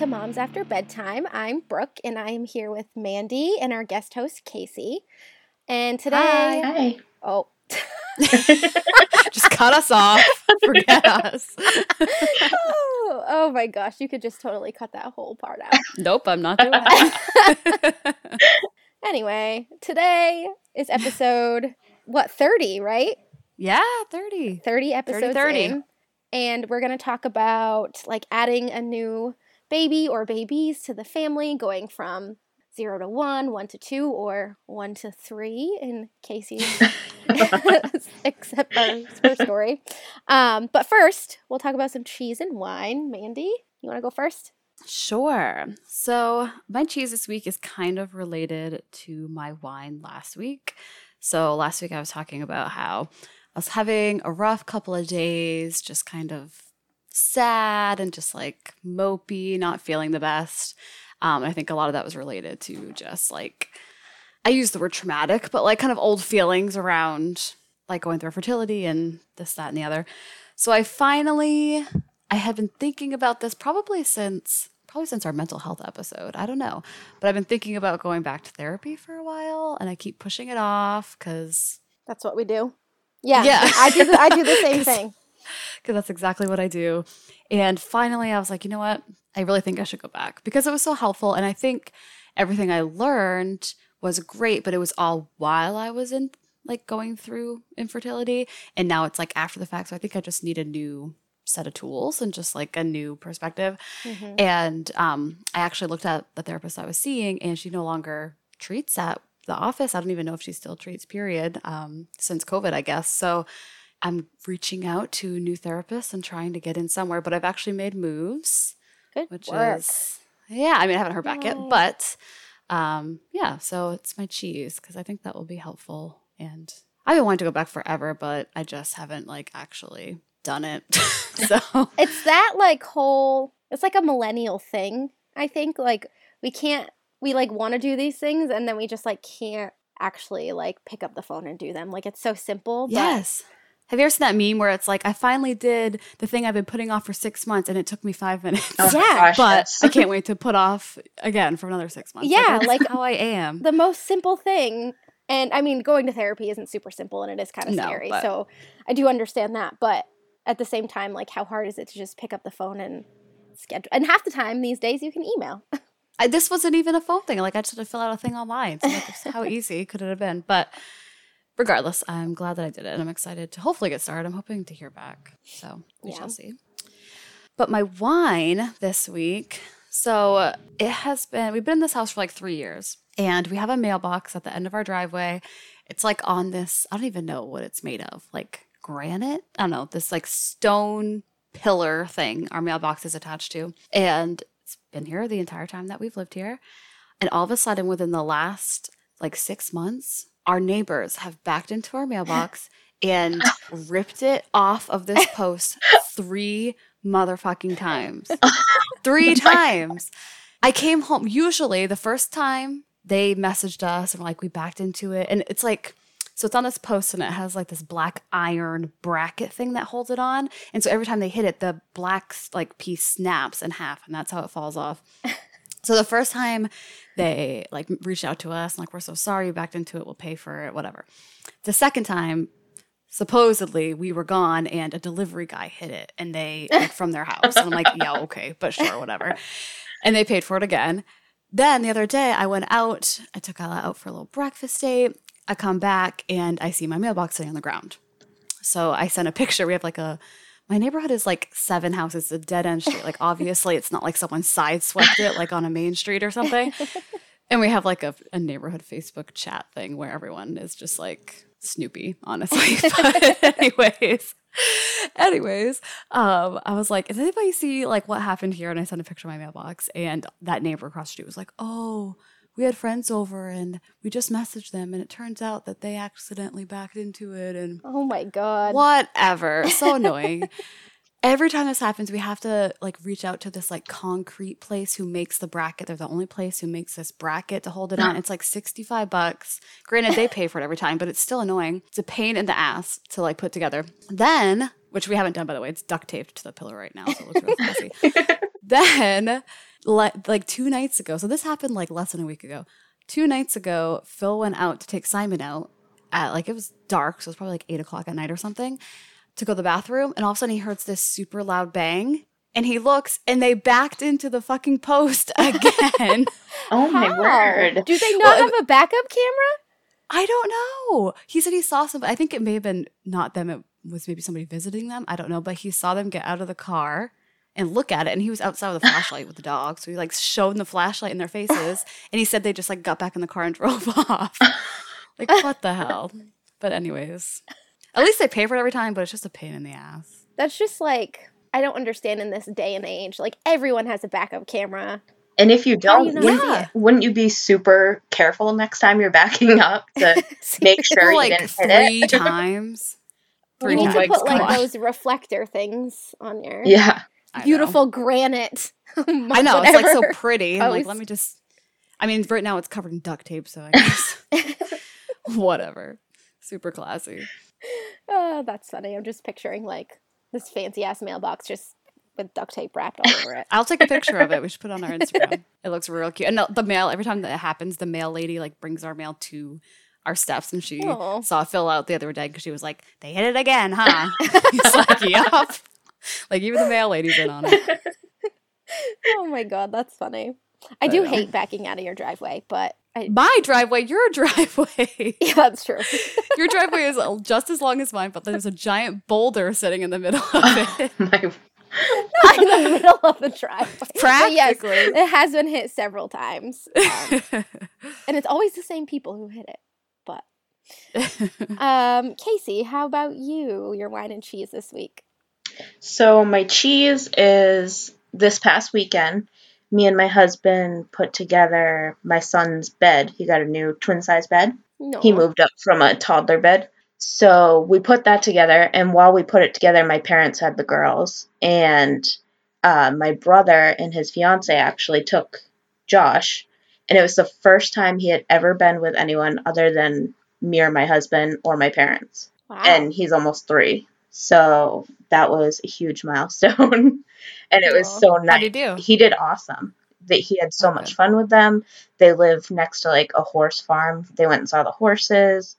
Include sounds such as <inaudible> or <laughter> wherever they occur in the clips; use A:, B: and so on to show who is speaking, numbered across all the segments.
A: to Moms After Bedtime. I'm Brooke and I am here with Mandy and our guest host, Casey. And today.
B: Hi.
A: Oh. <laughs> <laughs>
C: just cut us off. <laughs> Forget us.
A: oh, oh my gosh, you could just totally cut that whole part out.
C: Nope, I'm not doing that.
A: anyway, today is episode, what, 30, right?
C: Yeah, 30.
A: 30 episodes
C: 30.
A: in. And we're going to talk about like adding a new baby or babies to the family, going from zero to one, one to two, or one to three in Casey's except our first story. Um, but first, we'll talk about some cheese and wine. Mandy, you want to go first?
C: Sure. So, my cheese this week is kind of related to my wine last week. So, last week I was talking about how I was having a rough couple of days, just kind of sad and just like mopey, not feeling the best. Um, I think a lot of that was related to just like, I use the word traumatic, but like kind of old feelings around like going through fertility and this, that, and the other. So I finally, I had been thinking about this probably since probably since our mental health episode. I don't know, but I've been thinking about going back to therapy for a while, and I keep pushing it off because
A: That's what we do. Yeah,
C: Yeah.
A: I do. The, I do the <laughs> same thing.
C: Because that's exactly what I do. And finally, I was like, you know what? I really think I should go back because it was so helpful. And I think everything I learned was great, but it was all while I was in like going through infertility. And now it's like after the fact. So I think I just need a new set of tools and just like a new perspective.
A: Mhm.
C: And um, I actually looked at the therapist I was seeing, and she no longer treats at the office. I don't even know if she still treats, period, um, since COVID, I guess. So I'm reaching out to new therapists and trying to get in somewhere, but I've actually made moves,
A: Good
C: which
A: work.
C: is, yeah, I mean, I haven't heard back
A: Yay.
C: yet, but um, yeah, so it's my cheese because I think that will be helpful. And I've been wanting to go back forever, but I just haven't like actually done it. <laughs> so
A: it's that like whole it's like a millennial thing i think like we can't we like want to do these things and then we just like can't actually like pick up the phone and do them like it's so simple but
C: Yes. Have you ever seen that meme where it's like, I finally did the thing I've been putting off for six months and it took me five minutes?
B: Oh
A: Yeah,
B: gosh,
C: but
B: yes.
C: I can't wait to put off again for another six months.
A: Yeah,
C: that's
A: like-
C: how I am.
A: the most simple thing and i mean going to therapy isn't super simple and it is kind of
C: No,
A: scary
C: but-
A: so i do understand that but at the same time like how hard is it to just pick up the phone and schedule and half the time these days you can email <laughs>
C: I, this wasn't even a phone thing. Like I just had to fill out a thing online. So like, how easy could it have been? But regardless, I'm glad that I did it, and I'm excited to hopefully get started. I'm hoping to hear back. So we
A: Yeah.
C: shall see. But my wine this week. So it has been. We've been in this house for like three years, and we have a mailbox at the end of our driveway. It's like on this. I don't even know what it's made of. Like granite. I don't know. This like stone pillar thing. Our mailbox is attached to, and it's been here the entire time that we've lived here. And all of a sudden, within the last like six months, our neighbors have backed into our mailbox and ripped it off of this <laughs> post three motherfucking times. <laughs> Oh three times. I came home. Usually, the first time they messaged us and like we backed into it, and it's like, so it's on this post and it has like this black iron bracket thing that holds it on. And so every time they hit it, the black like piece snaps in half, and that's how it falls off. <laughs> So the first time they like reached out to us and like we're so sorry you backed into it, we'll pay for it, whatever. The second time, supposedly we were gone and a delivery guy hit it and they like <laughs> from their house. And I'm like, yeah, okay, but sure, whatever. And they paid for it again. Then the other day I went out, I took Ella out for a little breakfast date. I come back and I see my mailbox sitting on the ground. So I sent a picture. We have like a my neighborhood is like seven houses, a dead end street. Like obviously it's not like someone sideswept it like on a main street or something. <laughs> And we have like a, a neighborhood Facebook chat thing where everyone is just like Snoopy, honestly. <laughs> but anyways, anyways, um, I was like, does anybody see like what happened here? And I sent a picture of my mailbox, and that neighbor across the street was like, oh, we had friends over and we just messaged them, and it turns out that they accidentally backed into it, and
A: Oh my god.
C: whatever. <laughs> So annoying. Every time this happens, we have to like reach out to this like concrete place who makes the bracket. They're the only place who makes this bracket to hold it on. It's like 65 bucks. Granted, they pay for it every time, but it's still annoying. It's a pain in the ass to like put together. Then, which we haven't done by the way, it's duct taped to the pillar right now, so it looks really <laughs> fancy. then le- like two nights ago. So this happened like less than a week ago. Two nights ago, Phil went out to take Simon out at like it was dark, so it was probably like eight o'clock at night or something, to go to the bathroom, and all of a sudden he hears this super loud bang. And he looks, and they backed into the fucking post <laughs> again. <laughs>
B: Oh my
A: How?
B: word.
A: Do they not
C: Well,
A: have a backup camera?
C: I don't know. He said he saw some. I think it may have been not them. It was maybe somebody visiting them. I don't know. But he saw them get out of the car and look at it. And he was outside with a flashlight with the dog. So he like showed the flashlight in their faces. And he said they just like got back in the car and <laughs> drove off. like what the hell? But anyways, at least they pay for it every time. But it's just a pain in the ass.
A: That's just like I don't understand in this day and age. Like everyone has a backup camera.
B: And if you
A: do
B: don't,
A: you not
B: wouldn't,
C: Yeah.
B: wouldn't you be super careful next time you're backing up to <laughs> <laughs> make sure you
C: like
B: didn't hit it?
C: three times.
A: You need
B: Oh
A: to put
C: Come
A: like
C: on.
A: those reflector things on your
B: Yeah.
C: I know.
A: beautiful granite. <laughs>
C: Oh I know it's like so
A: whatever
C: pretty. I'm like, let me just. I mean, right now it's covered in duct tape, so I guess <laughs> <laughs> whatever. Super classy.
A: oh, that's funny. I'm just picturing like this fancy ass mailbox just with duct tape wrapped all over it.
C: I'll take a picture of it. We should put it on our Instagram. It looks real cute. And the, mail, every time that happens, the mail lady like brings our mail to our steps, and she
A: Aw.
C: saw Phil out the other day because she was like, "They hit it again, huh?" He's like, "Yup." Like even the mail lady's in on it. <laughs>
A: oh my god, that's funny. I do hate backing out of your driveway, but I,
C: My driveway, your <laughs> driveway. <laughs>
A: yeah, that's true.
C: Your driveway is just as long as mine, but there's a giant boulder sitting in the middle of it.
B: My,
A: Not in the middle of the driveway. But yes,
C: Practically.
A: it has been hit several times, um, and it's always the same people who hit it. But um, Casey, how about you? Your wine and cheese this week.
B: So my cheese is this past weekend. Me and my husband put together my son's bed. He got a new twin size bed.
A: No,
B: He moved up from a toddler bed. So we put that together, and while we put it together, my parents had the girls, and uh, my brother and his fiance actually took Josh, and it was the first time he had ever been with anyone other than me or my husband or my parents,
A: Wow.
B: and he's almost three, so that was a huge milestone, <laughs> and it was so nice.
C: do?
B: He did awesome. That he had so
C: Oh,
B: much fun with them. They live next to like a horse farm. They went and saw the horses.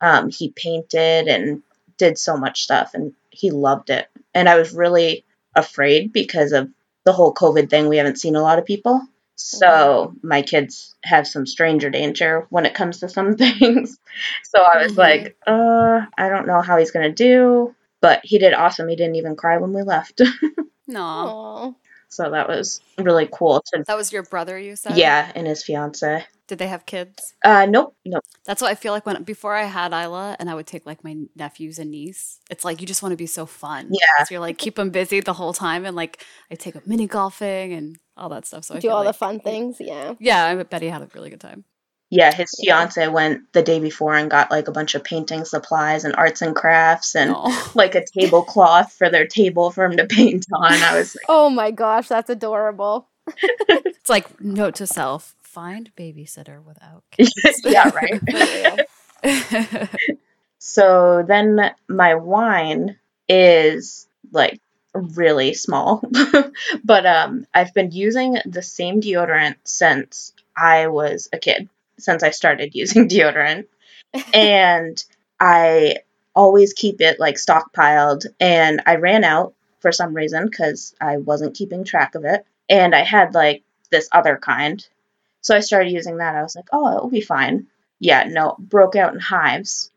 B: Um, he painted and did so much stuff, and he loved it. And I was really afraid because of the whole COVID thing. We haven't seen a lot of people, so my kids have some stranger danger when it comes to some <laughs> things. so I was
C: Mhm.
B: like, uh, I don't know how he's gonna do, but he did awesome. He didn't even cry when we left. <laughs>
C: No.
B: So that was really cool to
C: That was your brother, you said?
B: Yeah, and his fiance.
C: Did they have kids?
B: Uh, nope, nope.
C: That's what I feel like when before I had Isla and I would take like my nephews and niece. It's like you just want to be so fun.
B: Yeah.
C: So you're like keep them busy the whole time and like I take up mini golfing and all that stuff. So I
A: Do
C: feel
A: all the fun things. Yeah.
C: Yeah, I bet he had a really good time.
B: Yeah, his
A: Yeah.
B: fiance went the day before and got like a bunch of painting supplies and arts and crafts and
C: Oh. <laughs>
B: like a tablecloth for their table for him to paint on. I was like,
A: Oh my gosh, that's adorable. <laughs>
C: It's like note to self: find babysitter without <laughs> kids.
B: yeah, right.
A: For.
B: So then my wine is like really small. but um I've been using the same deodorant since I was a kid, since I started <laughs> using deodorant. <laughs> and I always keep it like stockpiled and I ran out for some reason cuz I wasn't keeping track of it and I had like this other kind. So I started using that. I was like, "Oh, it'll be fine." Yeah, no, broke out in hives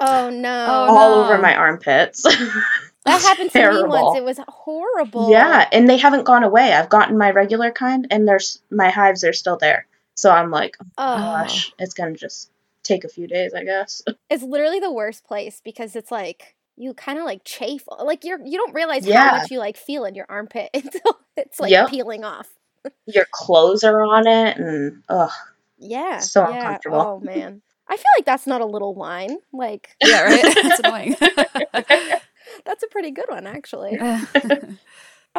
A: Oh <laughs> no.
B: All
C: no.
B: over my armpits.
A: That happened to me once. It was horrible.
B: Yeah, and they haven't gone away. I've gotten my regular kind, and there's my hives are still there. So I'm like, oh
A: Oh,
B: gosh, it's gonna just take a few days, I guess. <laughs>
A: it's literally the worst place because it's like you kind of like chafe. Like you're you don't realize
B: Yeah.
A: how much you like feel in your armpit <laughs> until it's like
B: Yep.
A: peeling off.
B: Your clothes are on it, and ugh,
A: Yeah.
B: So
A: yeah.
B: uncomfortable.
A: Oh man. I feel like that's not a little wine. Like <laughs>
C: yeah, right. That's annoying.
A: that's a pretty good one actually.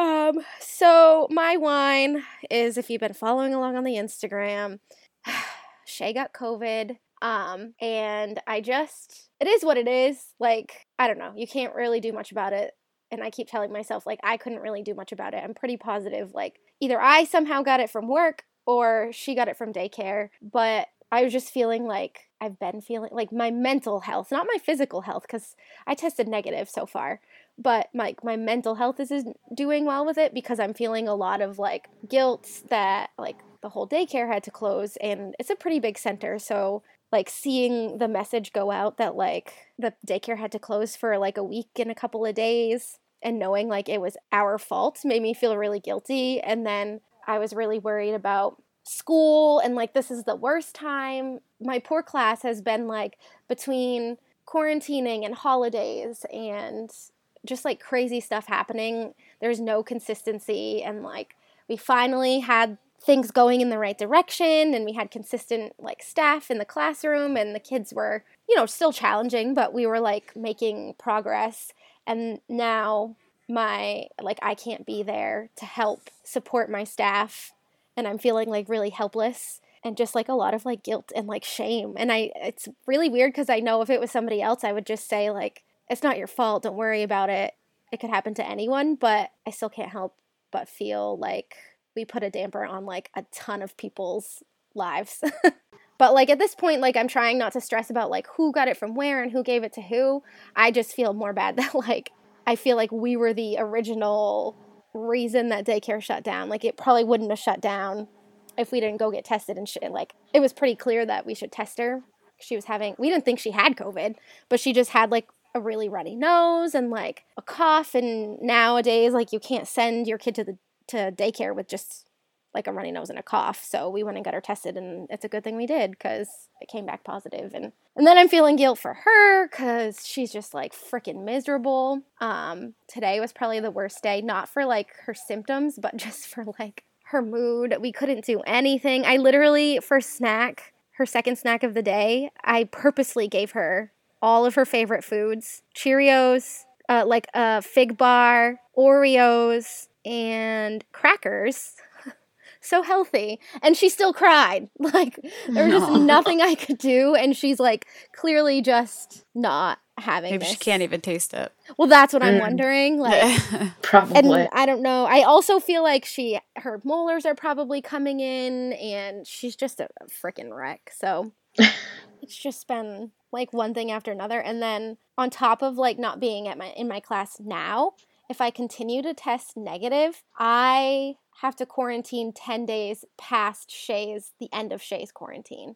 A: Um, so my wine is if you've been following along on the Instagram, <sighs> Shay got COVID. Um, and I just it is what it is. Like, I don't know, you can't really do much about it. and I keep telling myself like I couldn't really do much about it. I'm pretty positive like either I somehow got it from work or she got it from daycare, but I was just feeling like I've been feeling like my mental health, not my physical health cuz I tested negative so far, but my my mental health isn't doing well with it because I'm feeling a lot of like guilt that like the whole daycare had to close and it's a pretty big center. So like seeing the message go out that like the daycare had to close for like a week and a couple of days and knowing like it was our fault made me feel really guilty. And then I was really worried about school and like this is the worst time. My poor class has been like between quarantining and holidays and just like crazy stuff happening. There's no consistency and like we finally had things going in the right direction and we had consistent like staff in the classroom and the kids were you know still challenging but we were like making progress. And now my like I can't be there to help support my staff and I'm feeling like really helpless and just like a lot of like guilt and like shame. And I it's really weird cuz I know if it was somebody else I would just say like it's not your fault don't worry about it it could happen to anyone but I still can't help but feel like we put a damper on like a ton of people's lives. <laughs> but like at this point like I'm trying not to stress about like who got it from where and who gave it to who. I just feel more bad <laughs> that like I feel like we were the original reason that daycare shut down. Like it probably wouldn't have shut down if we didn't go get tested and shit. Like it was pretty clear that we should test her. She was having we didn't think she had COVID, but she just had like a really runny nose and like a cough and nowadays like you can't send your kid to the to daycare with just like a runny nose and a cough. So we went and got her tested, and it's a good thing we did because it came back positive. And and then I'm feeling guilt for her because she's just like freaking miserable. Um, today was probably the worst day, not for like her symptoms, but <laughs> just for like her mood. We couldn't do anything. I literally for snack, her second snack of the day, I purposely gave her all of her favorite foods: Cheerios, uh, like a fig bar, Oreos and crackers. <laughs> so healthy. And she still cried. <laughs> Like there was no. just nothing I could do. And she's like clearly just not having
C: Maybe
A: this.
C: she can't even taste it.
A: Well, that's what mm. I'm wondering. Like <laughs>
B: probably.
A: And I don't know. I also feel like she her molars are probably coming in and she's just a, a freaking wreck. So it's just been like one thing after another and then on top of like not being at my in my class now if I continue to test negative, I have to quarantine 10 days past Shay's, the end of Shay's quarantine.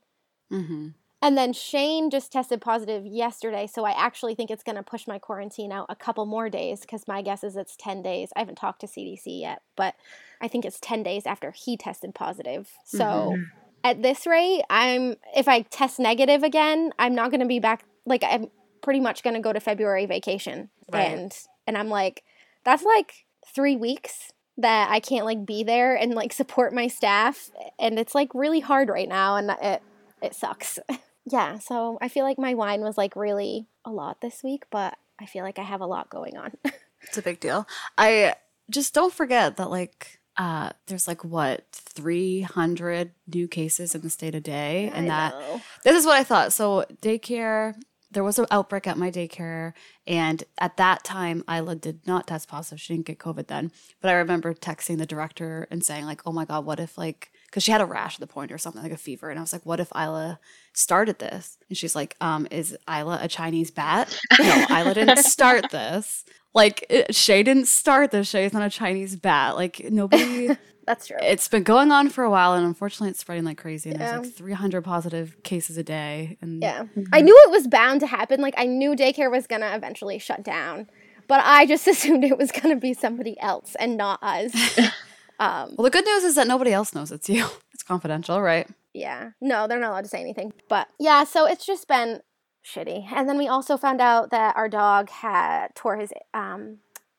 A: Mm-hmm. And then Shane just tested positive yesterday, so I actually think it's going to push my quarantine out a couple more days because my guess is it's 10 days. I haven't talked to CDC yet, but I think it's 10 days after he tested positive. So mm-hmm. At this rate, I'm if I test negative again, I'm not going to be back like I'm pretty much going to go to February vacation. Right. And and I'm like that's like three weeks that I can't like be there and like support my staff and it's like really hard right now and it it sucks. <laughs> yeah, so I feel like my wine was like really a lot this week, but I feel like I have a lot going on. <laughs>
C: it's a big deal. I just don't forget that like uh there's like what 300 new cases in the state a day and I that know. this is what I thought. So daycare there was an outbreak at my daycare, and at that time, Isla did not test positive. She didn't get COVID then, but I remember texting the director and saying like, "Oh my god, what if like?" Because she had a rash at the point or something like a fever, and I was like, "What if Isla started this?" And she's like, "Um, is Isla a Chinese bat? <laughs> No, Isla didn't start this. Like it, Shay didn't start this. Shay's not a Chinese bat. Like nobody."
A: That's true.
C: It's been going on for a while, and unfortunately, it's spreading like crazy. And yeah. there's like 300 positive cases a day. And
A: yeah, mm-hmm. I knew it was bound to happen. Like I knew daycare was gonna eventually shut down, but I just <laughs> assumed it was gonna be somebody else and not us. <laughs> <laughs>
C: um, well, the good news is that nobody else knows it's you. It's confidential, right?
A: Yeah. No, they're not allowed to say anything. But yeah, so it's just been shitty. And then we also found out that our dog had tore his um,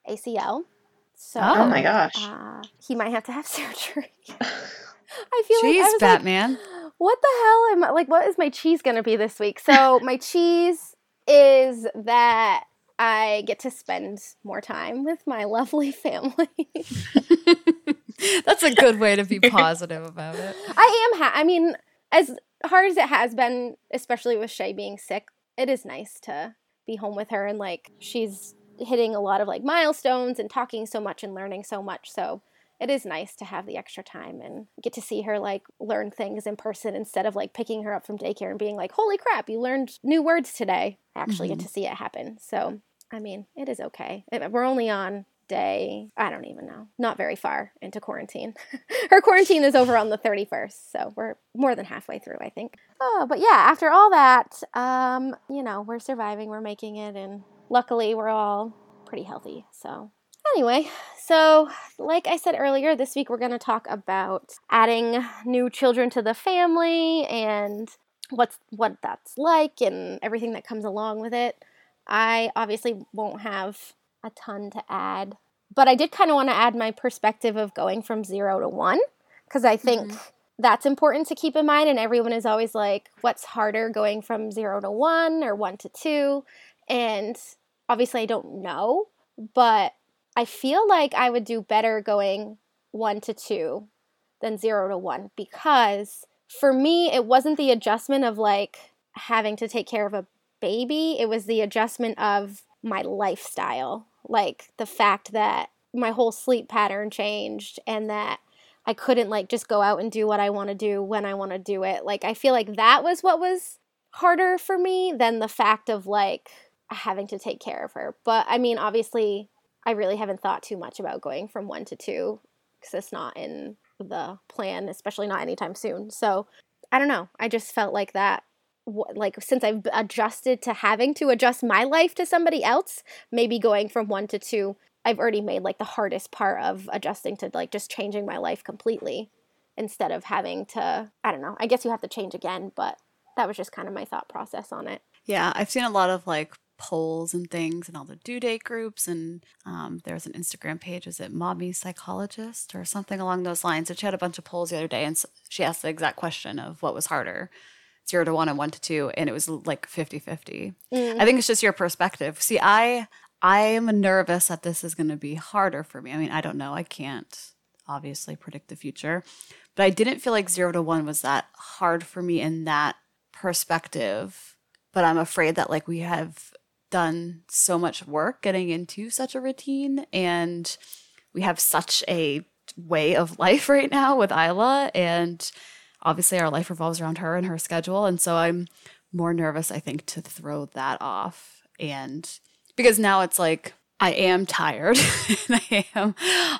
A: ACL. So,
B: oh my gosh,
A: uh, he might have to have <laughs> surgery. I feel
C: Jeez,
A: like I
C: Batman.
A: Like, what the hell am I like? What is my cheese gonna be this week? So my <laughs> cheese is that I get to spend more time with my lovely family. <laughs>
C: That's a good way to be positive about it.
A: I am. Ha- I mean, as hard as it has been, especially with Shay being sick, it is nice to be home with her and like she's hitting a lot of like milestones and talking so much and learning so much. So it is nice to have the extra time and get to see her like learn things in person instead of like picking her up from daycare and being like, holy crap, you learned new words today. I actually
C: Mhm.
A: get to see it happen. So, I mean, it is okay. We're only on day, I don't even know, not very far into quarantine. <laughs> her quarantine is over on the 31st. So we're more than halfway through, I think. Oh, but yeah, after all that, um, you know, we're surviving, we're making it, and luckily we're all pretty healthy. So, anyway, so like I said earlier, this week we're going to talk about adding new children to the family and what's what that's like and everything that comes along with it. I obviously won't have a ton to add, but I did kind of want to add my perspective of going from 0 to 1 because I think mm-hmm. that's important to keep in mind and everyone is always like what's harder going from 0 to 1 or 1 to 2 and obviously I don't know, but I feel like I would do better going 1 to 2 than 0 to 1 because for me it wasn't the adjustment of like having to take care of a baby, it was the adjustment of my lifestyle. Like the fact that my whole sleep pattern changed and that I couldn't like just go out and do what I want to do when I want to do it. Like I feel like that was what was harder for me than the fact of like having to take care of her. But I mean, obviously, I really haven't thought too much about going from 1 to 2 cuz it's not in the plan, especially not anytime soon. So, I don't know. I just felt like that like since I've adjusted to having to adjust my life to somebody else, maybe going from 1 to 2 I've already made like the hardest part of adjusting to like just changing my life completely instead of having to I don't know. I guess you have to change again, but that was just kind of my thought process on it.
C: Yeah, I've seen a lot of like polls and things and all the due date groups and um, there's an instagram page is it mommy psychologist or something along those lines? And she had a bunch of polls the other day and she asked the exact question of what was harder zero to one and one to two and it was like 50 50
A: Mm.
C: i think it's just your perspective. See i i'm nervous that this is going to be harder for me. I mean i don't know. I can't obviously predict the future but i didn't feel like zero to one was that hard for me in that perspective but I'm afraid that like we have done so much work getting into such a routine and we have such a way of <laughs> life right now with Isla and obviously our life revolves around her and her schedule and so I'm more nervous I think to throw that off and because now it's like I am tired <laughs> and I am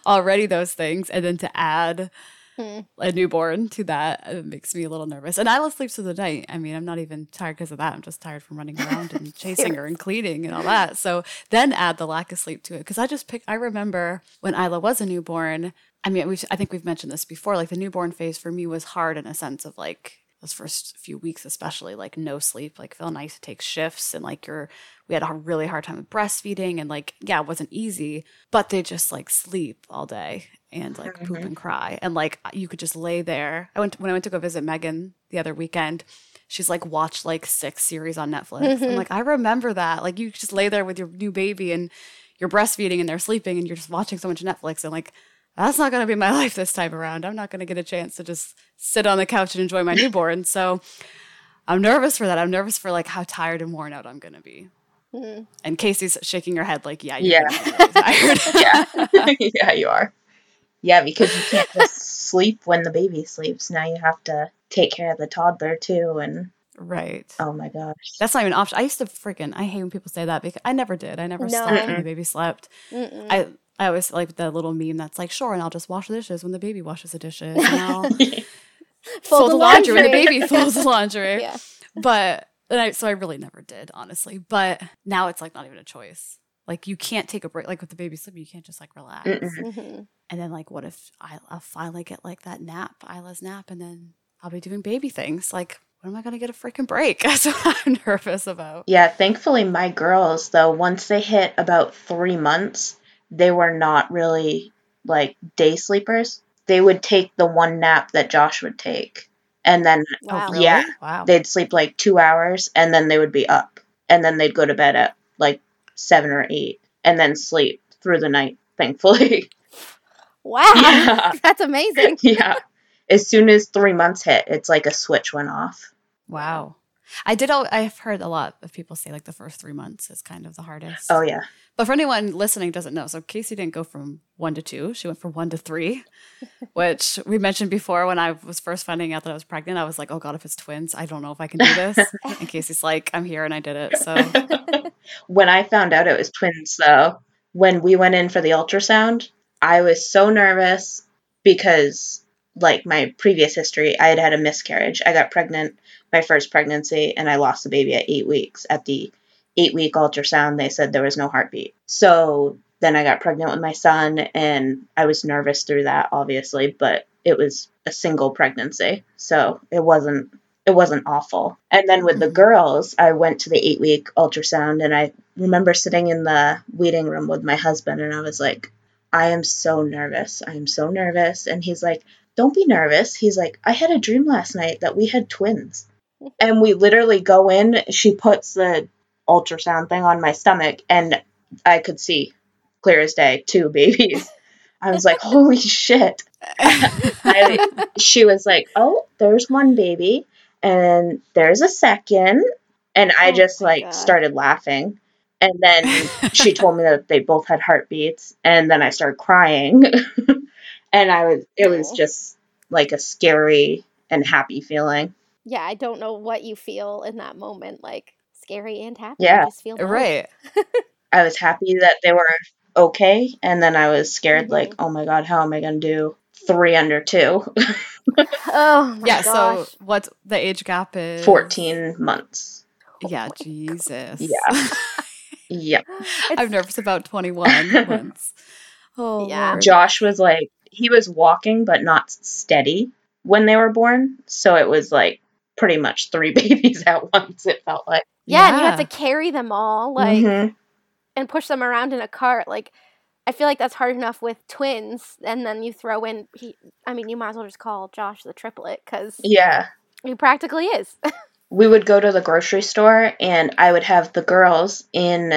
C: already those things and then to add
A: Hmm.
C: a newborn to that it makes me a little nervous. And Isla sleeps through the night. I mean, I'm not even tired because of that. I'm just tired from running around and <laughs> chasing her and cleaning and all that. So then add the lack of sleep to it because I just pick. I remember when Isla was a newborn. I mean, we I think we've mentioned this before. Like the newborn phase for me was hard in a sense of like those first few weeks, especially like no sleep. Like Phil and I used to take shifts and like you're we had a really hard time with breastfeeding and like yeah, it wasn't easy, but they just like sleep all day and like poop
B: Mhm.
C: and cry and like you could just lay there. I went when I went to go visit Megan the other weekend. She's like watched like six series on Netflix. I'm
A: Mhm.
C: like, I remember that. Like you just lay there with your new baby and you're breastfeeding and they're sleeping and you're just watching so much Netflix and like that's not going to be my <laughs> life this time around. I'm not going to get a chance to just sit on the couch and enjoy my newborn. So I'm nervous for that. I'm nervous for like how tired and worn out I'm going to be.
A: Mm.
C: And Casey's shaking her head like, yeah,
B: Yeah.
C: tired. <laughs> <laughs>
B: yeah. yeah, you are. Yeah, because you can't just <laughs> sleep when the baby sleeps. Now you have to take care of the toddler too and
C: right.
B: oh my gosh.
C: That's not even an option. I used to freaking I hate when people say that because I never did. I never
A: No.
C: slept when the baby slept.
A: Mm-mm.
C: I I always like the little meme that's like, sure, and I'll just wash the dishes when the baby washes the dishes. And <laughs> I'll fold the laundry when the baby folds the laundry. <laughs>
A: yeah.
C: But and I, so I really never did, honestly. But now it's like not even a choice. Like you can't take a break. Like with the baby sleeping, you can't just like relax.
B: Mm-mm.
A: hmm
C: And then like, what if I I'll finally get like that nap, Isla's nap, and then I'll be doing baby things. Like, when am I gonna get a freaking break? <laughs> That's what I'm nervous about.
B: Yeah, thankfully my girls though, once they hit about three months, they were not really like day sleepers. They would take the one nap that Josh would take. And then
A: Wow.
C: really?
B: Yeah.
C: Wow.
B: they'd sleep like two hours and then they would be up. And then they'd go to bed at like seven or eight and then sleep through the night, <laughs> thankfully.
A: Wow. <laughs>
B: Yeah.
A: That's amazing. <laughs>
B: yeah. As soon as three months hit, it's like a switch went off.
C: Wow. I did. al- I've heard a lot of people say like the first three months is kind of the hardest.
B: Oh yeah.
C: But for anyone listening doesn't know, so Casey didn't go from one to two; she went from one to three, <laughs> which we mentioned before. When I was first finding out that I was pregnant, I was like, "Oh God, if it's twins, I don't know if I can do this." <laughs> and Casey's like, "I'm here and I did it." So <laughs>
B: when I found out it was twins, though, when we went in for the ultrasound, I was so nervous because, like my previous history, I had had a miscarriage. I got pregnant my first pregnancy and I lost the baby at eight weeks. At the eight week ultrasound, they said there was no heartbeat. So then I got pregnant with my son and I was nervous through that, obviously, but it was a single pregnancy. So it wasn't it wasn't awful. And then with the
C: Mhm.
B: girls, I went to the eight week ultrasound and I remember sitting in the waiting room with my husband and I was like, I am so nervous. I am so nervous. And he's like, Don't be nervous. He's like, I had a dream last night that we had twins. <laughs> And we literally go in, she puts the ultrasound thing on my stomach and I could see clear as day two babies. I was like, Holy shit. I, <laughs> she was like, "Oh, there's one baby, and there's a second. and I
A: Oh
B: just like
A: God.
B: started laughing, and then she told me that they both had heartbeats, and then I started crying, <laughs> and I was it was just like a scary and happy feeling.
A: Yeah, I don't know what you feel in that moment, like scary and happy.
B: Yeah.
A: You just feel
C: right. <laughs>
B: I was happy that they were okay, and then I was scared,
A: Mhm.
B: like, oh my god, how am I gonna do three under two? <laughs>
A: Oh my
C: Yeah.
A: gosh.
C: So what the age gap is?
B: 14 months.
C: Yeah.
A: Oh my
C: Jesus.
B: Yeah. <laughs> Yeah.
C: I'm nervous about 21 months. Oh,
A: Yeah.
C: Lord.
B: Josh was like, he was walking, but not steady when they were born. So it was like pretty much three <laughs> babies at once, it felt like.
A: Yeah, and you have to carry them all, like,
B: Mhm.
A: and push them around in a cart. Like, I feel like that's hard enough with twins, and then you throw in. He, I mean, you might as well just call Josh the triplet because
B: Yeah.
A: he practically is. <laughs>
B: We would go to the grocery store and I would have the girls in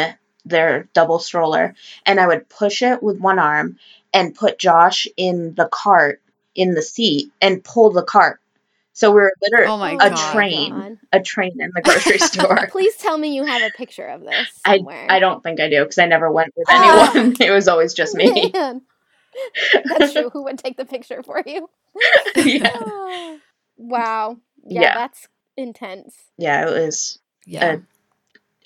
B: their double stroller and I would push it with one arm and put Josh in the cart in the seat and pull the cart. So we're literally
C: Oh my
B: a
C: God.
B: train,
A: God.
B: a train in the grocery <laughs> store.
A: Please tell me you have a picture of this
B: I,
A: somewhere.
B: I don't think I do because I never went with
A: Ah. <laughs>
B: anyone. it was always just me.
A: Man. That's true. Who would take the picture for you? <laughs>
B: yeah. <gasps>
A: wow. Yeah,
B: Yeah.
A: that's intense.
B: yeah, it was
C: Yeah.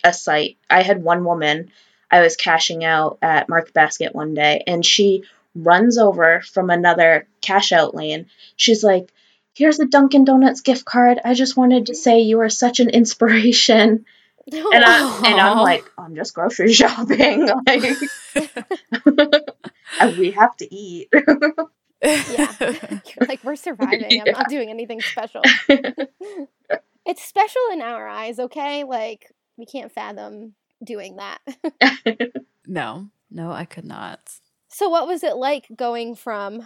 B: a sight. I had one woman, I was cashing out at Market Basket one day, and she runs over from another cash out lane. She's like, Here's a Dunkin' Donuts gift card. I just wanted to say you are such an inspiration. <laughs> And, I, and I'm like, I'm just grocery <laughs> shopping. Like, <laughs> and we have to eat.
A: Yeah. You're like, we're surviving. I'm not doing anything special. it's special in our eyes, okay? Like, we can't fathom doing that.
C: no, no, I could not.
A: So, what was it like going from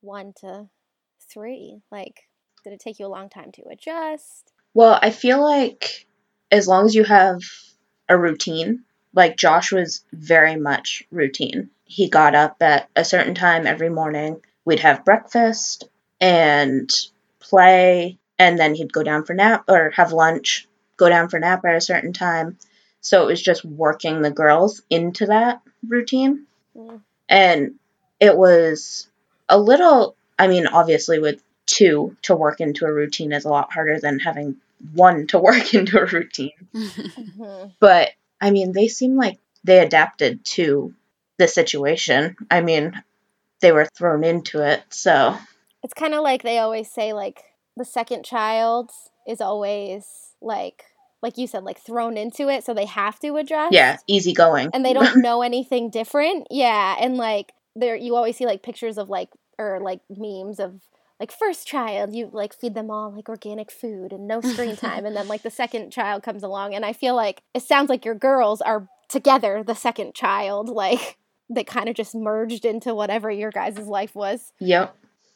A: one to three? Like, did it take you a long time to adjust?
B: Well, I feel like as long as you have a routine, like Josh was very much routine. He got up at a certain time every morning. We'd have breakfast and play, and then he'd go down for nap or have lunch, go down for nap at a certain time. So it was just working the girls into that routine.
A: Mm.
B: And it was a little, I mean, obviously, with two to work into a routine is a lot harder than having one to <laughs> work into a routine.
A: Mhm. <laughs>
B: But I mean, they seem like they adapted to the situation. I mean, they were thrown into it. So,
A: It's kind of like they always say, like, the second child is always like, like you said, like thrown into it, so they have to adjust.
B: yeah, easy going.
A: and they <laughs> don't know anything different. Yeah, and like there you always see like pictures of like or like memes of like first child you like feed them all like organic food and no screen <laughs> time and then like the second child comes along and I feel like it sounds like your girls are together the second child like <laughs> they kind of just merged into whatever your guys' life was.
B: Yep.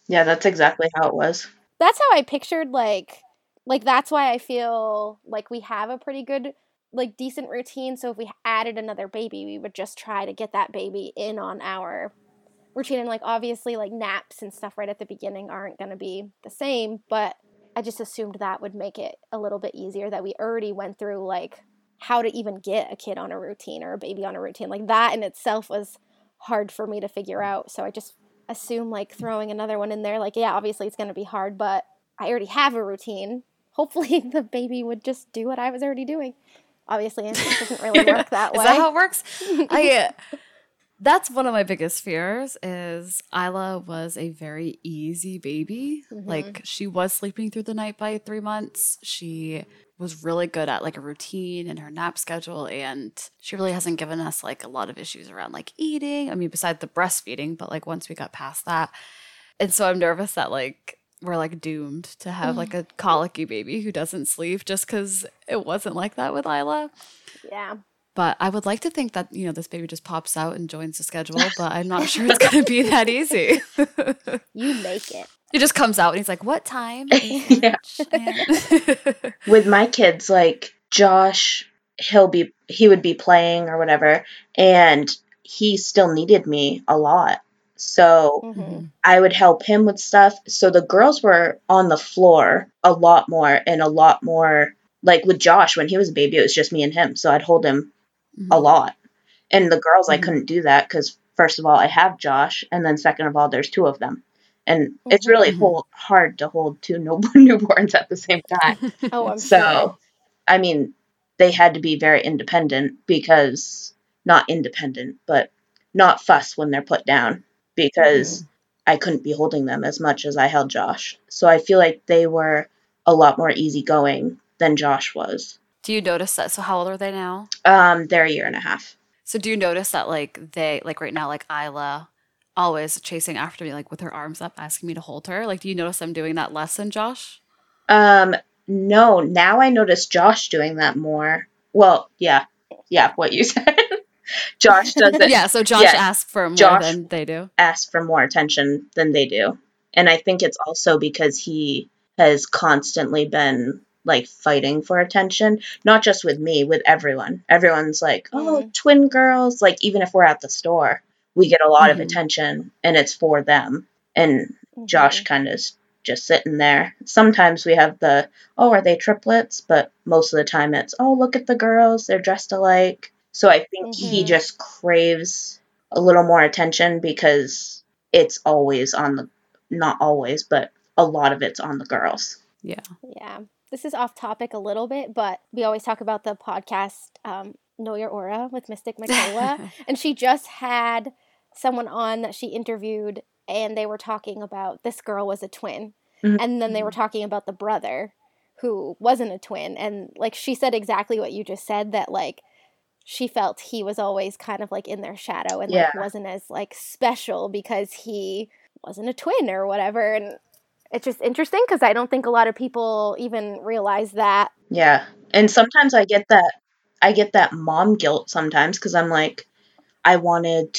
B: Yeah, that's exactly how it was.
A: That's how I pictured like like that's why I feel like we have a pretty good like decent routine. So if we added another baby, we would just try to get that baby in on our routine. And like obviously like naps and stuff right at the beginning aren't gonna be the same, but I just assumed that would make it a little bit easier that we already went through like how to even get a kid on a routine or a baby on a routine. Like that in itself was hard for me to figure out. So I just assume like throwing another one in there, like, yeah, obviously it's going to be hard, but I already have a routine. Hopefully <laughs> the baby would just do what I was already doing. Obviously, it <laughs> doesn't really work that way.
C: Is that how it works? <laughs> I that's one of my biggest fears is Isla was a very easy baby.
A: Mhm.
C: Like she was sleeping through the night by 3 months. She was really good at like a routine and her nap schedule and she really hasn't given us like a lot of issues around like eating. I mean besides the breastfeeding, but like once we got past that. And so I'm nervous that like we're like doomed to have mm-hmm. like a colicky baby who doesn't sleep just cuz it wasn't like that with Isla.
A: yeah.
C: But I would like to think that, you know, this baby just pops out and joins the schedule, <laughs> but I'm not sure it's going to be that easy. <laughs>
A: You make it.
C: he just comes out and he's like, What time? <laughs>
B: Yeah. with my kids like josh he'll be he would be playing or whatever and he still needed me a lot so
A: hmm
B: i would help him with stuff. So the girls were on the floor a lot more and a lot more like with josh when he was a baby it was just me and him. So i'd hold him a lot. And the girls i
C: Mhm.
B: couldn't do that because first of all i have josh and then second of all there's two of them. And it's really
C: Mhm.
B: hold, hard to hold two new- <laughs> newborns at the same time. <laughs>
A: Oh, I'm
B: so,
A: sure.
B: I mean, they had to be very independent because not independent, but not fuss when they're put down because I couldn't be holding them as much as I held Josh. So I feel like they were a lot more easygoing than Josh was.
C: Do you notice that? So, how old are they now?
B: Um, they're a year and a half.
C: So, do you notice that, like, they, like, right now, like, Isla always chasing after me, like, with her arms up, asking me to hold her? Like, do you notice them doing that less than Josh?
B: Um, no, now I notice Josh doing that more. Well, yeah, yeah, what you <laughs> said. Josh does it. <laughs>
C: yeah. So, Josh
B: yeah.
C: asks for more
B: Josh-
C: than they do.
B: ask for more attention than they do. And I think it's also because he has constantly been like fighting for attention, not just with me, with everyone. Everyone's like, oh, twin girls. Like, even if we're at the store, we get a lot of
C: Mhm.
B: attention and it's for them. And
A: Mhm.
B: Josh kind of just sitting there. Sometimes we have the, oh, are they triplets? But most of the time it's, oh, look at the girls. They're dressed alike. So I think he
A: Mhm.
B: just craves a little more attention because it's always on the, not always, but a lot of it's on the girls.
C: Yeah.
A: Yeah. This is off topic a little bit, but we always talk about the podcast um, Know Your Aura with Mystic Michaela. <laughs> and she just had someone on that she interviewed, and they were talking about this girl was a twin.
B: Mhm.
A: And then they were talking about the brother who wasn't a twin. And like she said exactly what you just said that like she felt he was always kind of like in their shadow and like wasn't as like special because he wasn't a twin or whatever. And it's just interesting because I don't think a lot of people even realize that.
B: Yeah. And sometimes I get that, I get that mom guilt sometimes because I'm like, I wanted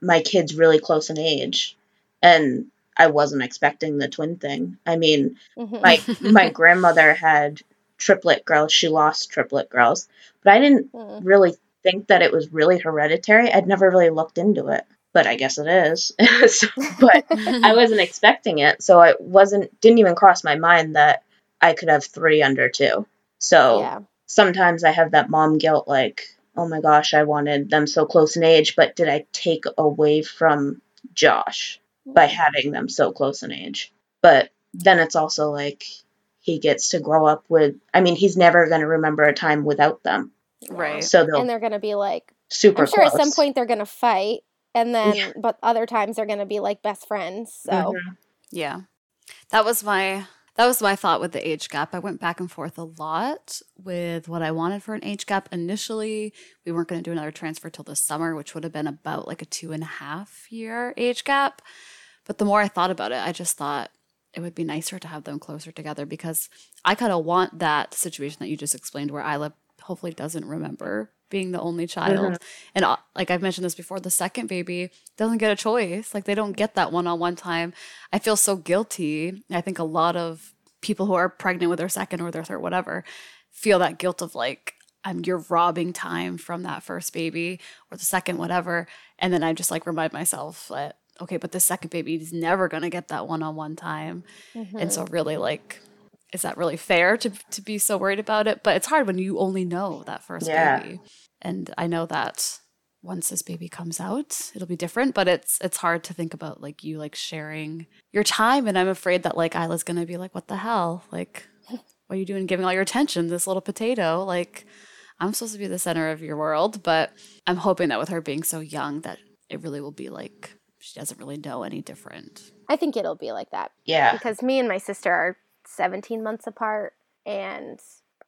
B: my kids really close in age and I wasn't expecting the twin thing. I mean,
A: Mhm.
B: my my <laughs> grandmother had triplet girls. She lost triplet girls, but I didn't
A: Mm.
B: really think that it was really hereditary. I'd never really looked into it, but I guess it is. <laughs> So- but I <laughs> wasn't expecting it, so it wasn't didn't even cross my mind that I could have three under two. So
A: yeah.
B: sometimes I have that mom guilt, like, oh my gosh, I wanted them so close in age, but did I take away from Josh by having them so close in age? But then it's also like he gets to grow up with. I mean, he's never going to remember a time without them,
C: Right.
B: so they'll
A: And they're going to be like,
B: super
A: I'm sure
B: close.
A: at some point they're going to fight. And then,
B: Yeah.
A: but other times they're going to be like best friends. So,
B: Mhm.
C: Yeah. That was my that was my thought with the age gap. I went back and forth a lot with what I wanted for an age gap. Initially, we weren't going to do another transfer till the summer, which would have been about like a two and a half year age gap. But the more I thought about it, I just thought it would be nicer to have them closer together because I kind of want that situation that you just explained where Isla hopefully doesn't remember being the only child. And uh, like I've mentioned this before, the second baby doesn't get a choice. Like they don't get that one on one time. I feel so guilty. I think a lot of people who are pregnant with their second or their third, whatever, feel that guilt of like, I'm you're robbing time from that first baby or the second, whatever. And then I just like remind myself that, okay, but the second baby is never gonna get that one on one time. And so mm-hmm. really like is that really fair to to be so worried about it? But it's hard when you only know that first
B: Yeah.
C: baby. And I know that once this baby comes out, it'll be different, but it's it's hard to think about like you like sharing your time and I'm afraid that like Isla's going to be like what the hell? Like what are you doing giving all your attention to this little potato? Like I'm supposed to be the center of your world, but I'm hoping that with her being so young that it really will be like she doesn't really know any different.
A: I think it'll be like that
B: Yeah.
A: because me and my sister are 17 months apart and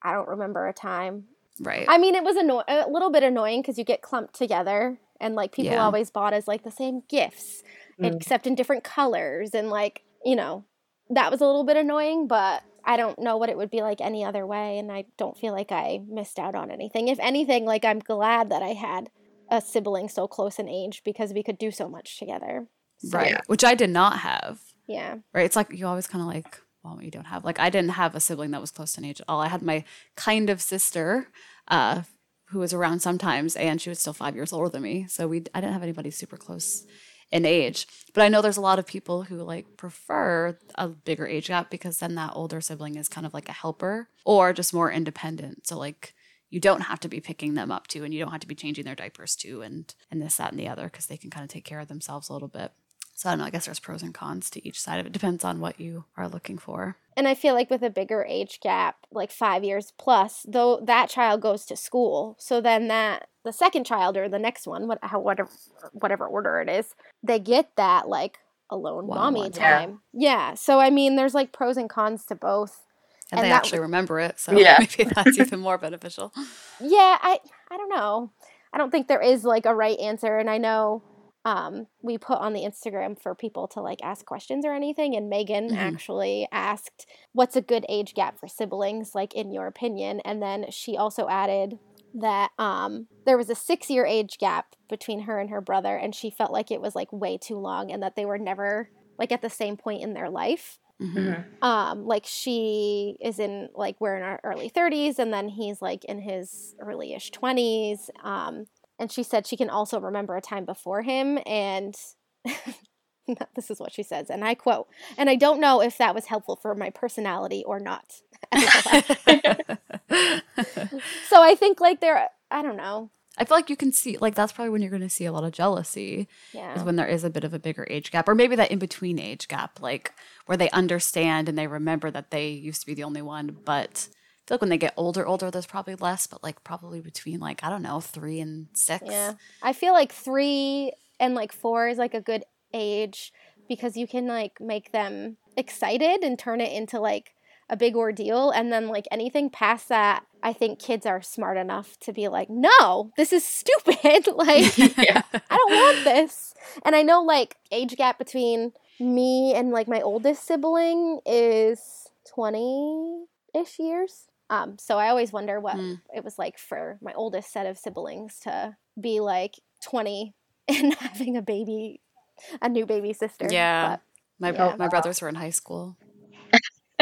A: I don't remember a time.
C: Right.
A: I mean, it was anno- a little bit annoying because you get clumped together and like people
C: Yeah.
A: always bought us like the same gifts
B: Mm.
A: except in different colors and like, you know, that was a little bit annoying, but I don't know what it would be like any other way and I don't feel like I missed out on anything. If anything, like I'm glad that I had a sibling so close in age because we could do so much together. So,
C: right. Which I did not have.
A: Yeah.
C: right? It's like you always kind of like, well, you don't have like I didn't have a sibling that was close in age at all. I had my kind of sister, uh, who was around sometimes, and she was still five years older than me. So we I didn't have anybody super close in age. But I know there's a lot of people who like prefer a bigger age gap because then that older sibling is kind of like a helper or just more independent. So like you don't have to be picking them up too and you don't have to be changing their diapers too and and this that and the other because they can kind of take care of themselves a little bit. So I don't know. I guess there's pros and cons to each side of it. Depends on what you are looking for.
A: And I feel like with a bigger age gap, like five years plus, though that child goes to school, so then that the second child or the next one, what, how, whatever whatever order it is, they get that like alone
C: One-on-one
A: mommy
B: time.
A: time. Yeah. So I mean, there's like pros and cons to both.
C: And,
A: And
C: they actually remember it. So
B: Yeah. <laughs>
C: maybe that's even more beneficial.
A: Yeah, I I don't know. I don't think there is like a right answer, and I know um, we put on the Instagram for people to like ask questions or anything, and Megan
C: Mhm.
A: actually asked, "What's a good age gap for siblings, like in your opinion?" And then she also added that um, there was a six-year age gap between her and her brother, and she felt like it was like way too long, and that they were never like at the same point in their life
C: Mhm.
B: Mhm.
A: um like she is in like we're in our early 30s and then he's like in his early-ish 20s um and she said she can also remember a time before him and <laughs> this is what she says and i quote and i don't know if that was helpful for my personality or not <laughs> <laughs> so i think like there i don't know
C: I feel like you can see, like, that's probably when you're going to see a lot of jealousy,
A: Yeah.
C: is when there is a bit of a bigger age gap, or maybe that in between age gap, like where they understand and they remember that they used to be the only one. But I feel like when they get older, older, there's probably less, but like probably between, like, I don't know, three and six.
A: Yeah. I feel like three and like four is like a good age because you can like make them excited and turn it into like a big ordeal. And then like anything past that, I think kids are smart enough to be like, no, this is stupid. <laughs> like, <laughs>
B: Yeah.
A: I don't want this. And I know like age gap between me and like my oldest sibling is 20 ish years. Um, so I always wonder what
C: Mm.
A: it was like for my oldest set of siblings to be like 20 <laughs> and having a baby, a new baby sister.
C: Yeah. My,
A: Yeah.
C: my brothers were in high school.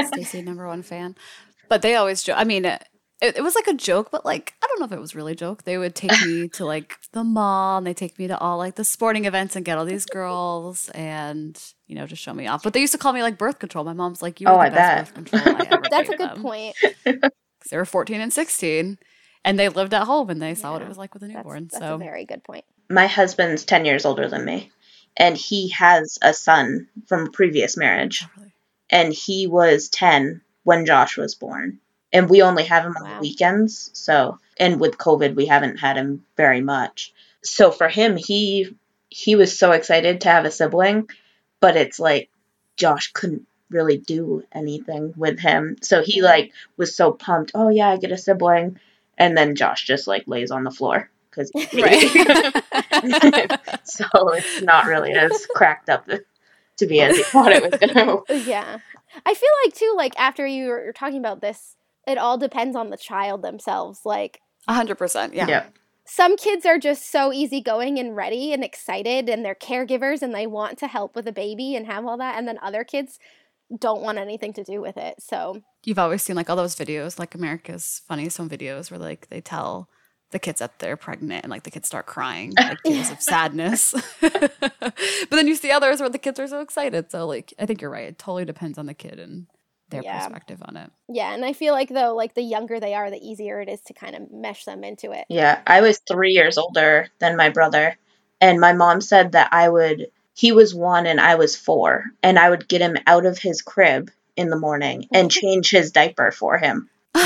C: Stacy, number one fan. But they always joke. I mean, it, it was like a joke, but like, I don't know if it was really a joke. They would take me to <laughs> like the mall and they take me to all like the sporting events and get all these girls and, you know, just show me off. But they used to call me like birth control. My mom's like, you were
B: Oh,
C: the
B: I
C: best
B: bet.
C: birth control I ever <laughs>
A: That's a good
C: them."
A: point.
C: 'Cause <laughs> They were 14 and 16 and they lived at home and they saw what it was like with a
A: That's,
C: newborn.
A: that's
C: so,
A: a very good point.
B: My husband's 10 years older than me, and he has a son from a previous marriage,
C: Oh, really?
B: and he was 10 when Josh was born. And we only have him on
A: Wow.
B: the weekends, so and with COVID we haven't had him very much. So for him, he he was so excited to have a sibling, but it's like Josh couldn't really do anything with him. So he like was so pumped, "Oh yeah, I get a sibling." And then Josh just like lays on the floor cuz <laughs> <laughs> so it's not really as cracked up to be as he thought it was going <laughs> to.
A: yeah i feel like too like after you were you're talking about this it all depends on the child themselves like
C: 100%. Yeah.
B: Yeah.
A: some kids are just so easygoing and ready and excited and they're caregivers and they want to help with a baby and have all that and then other kids don't want anything to do with it so
C: You've always seen like all those videos, like America's Funniest Home Videos, where like they tell the kids that they're pregnant and like the kids start crying, like <laughs> tears of sadness. <laughs> but then you see others where the kids are so excited. So like I think you're right. It totally depends on the kid and their
A: Yeah.
C: perspective on it.
A: Yeah, and I feel like though, like the younger they are, the easier it is to kind of mesh them into it.
B: Yeah, I was three years older than my brother, and my mom said that I would. He was one and I was four, and I would get him out of his crib in the morning and <laughs> change his diaper for him. <laughs>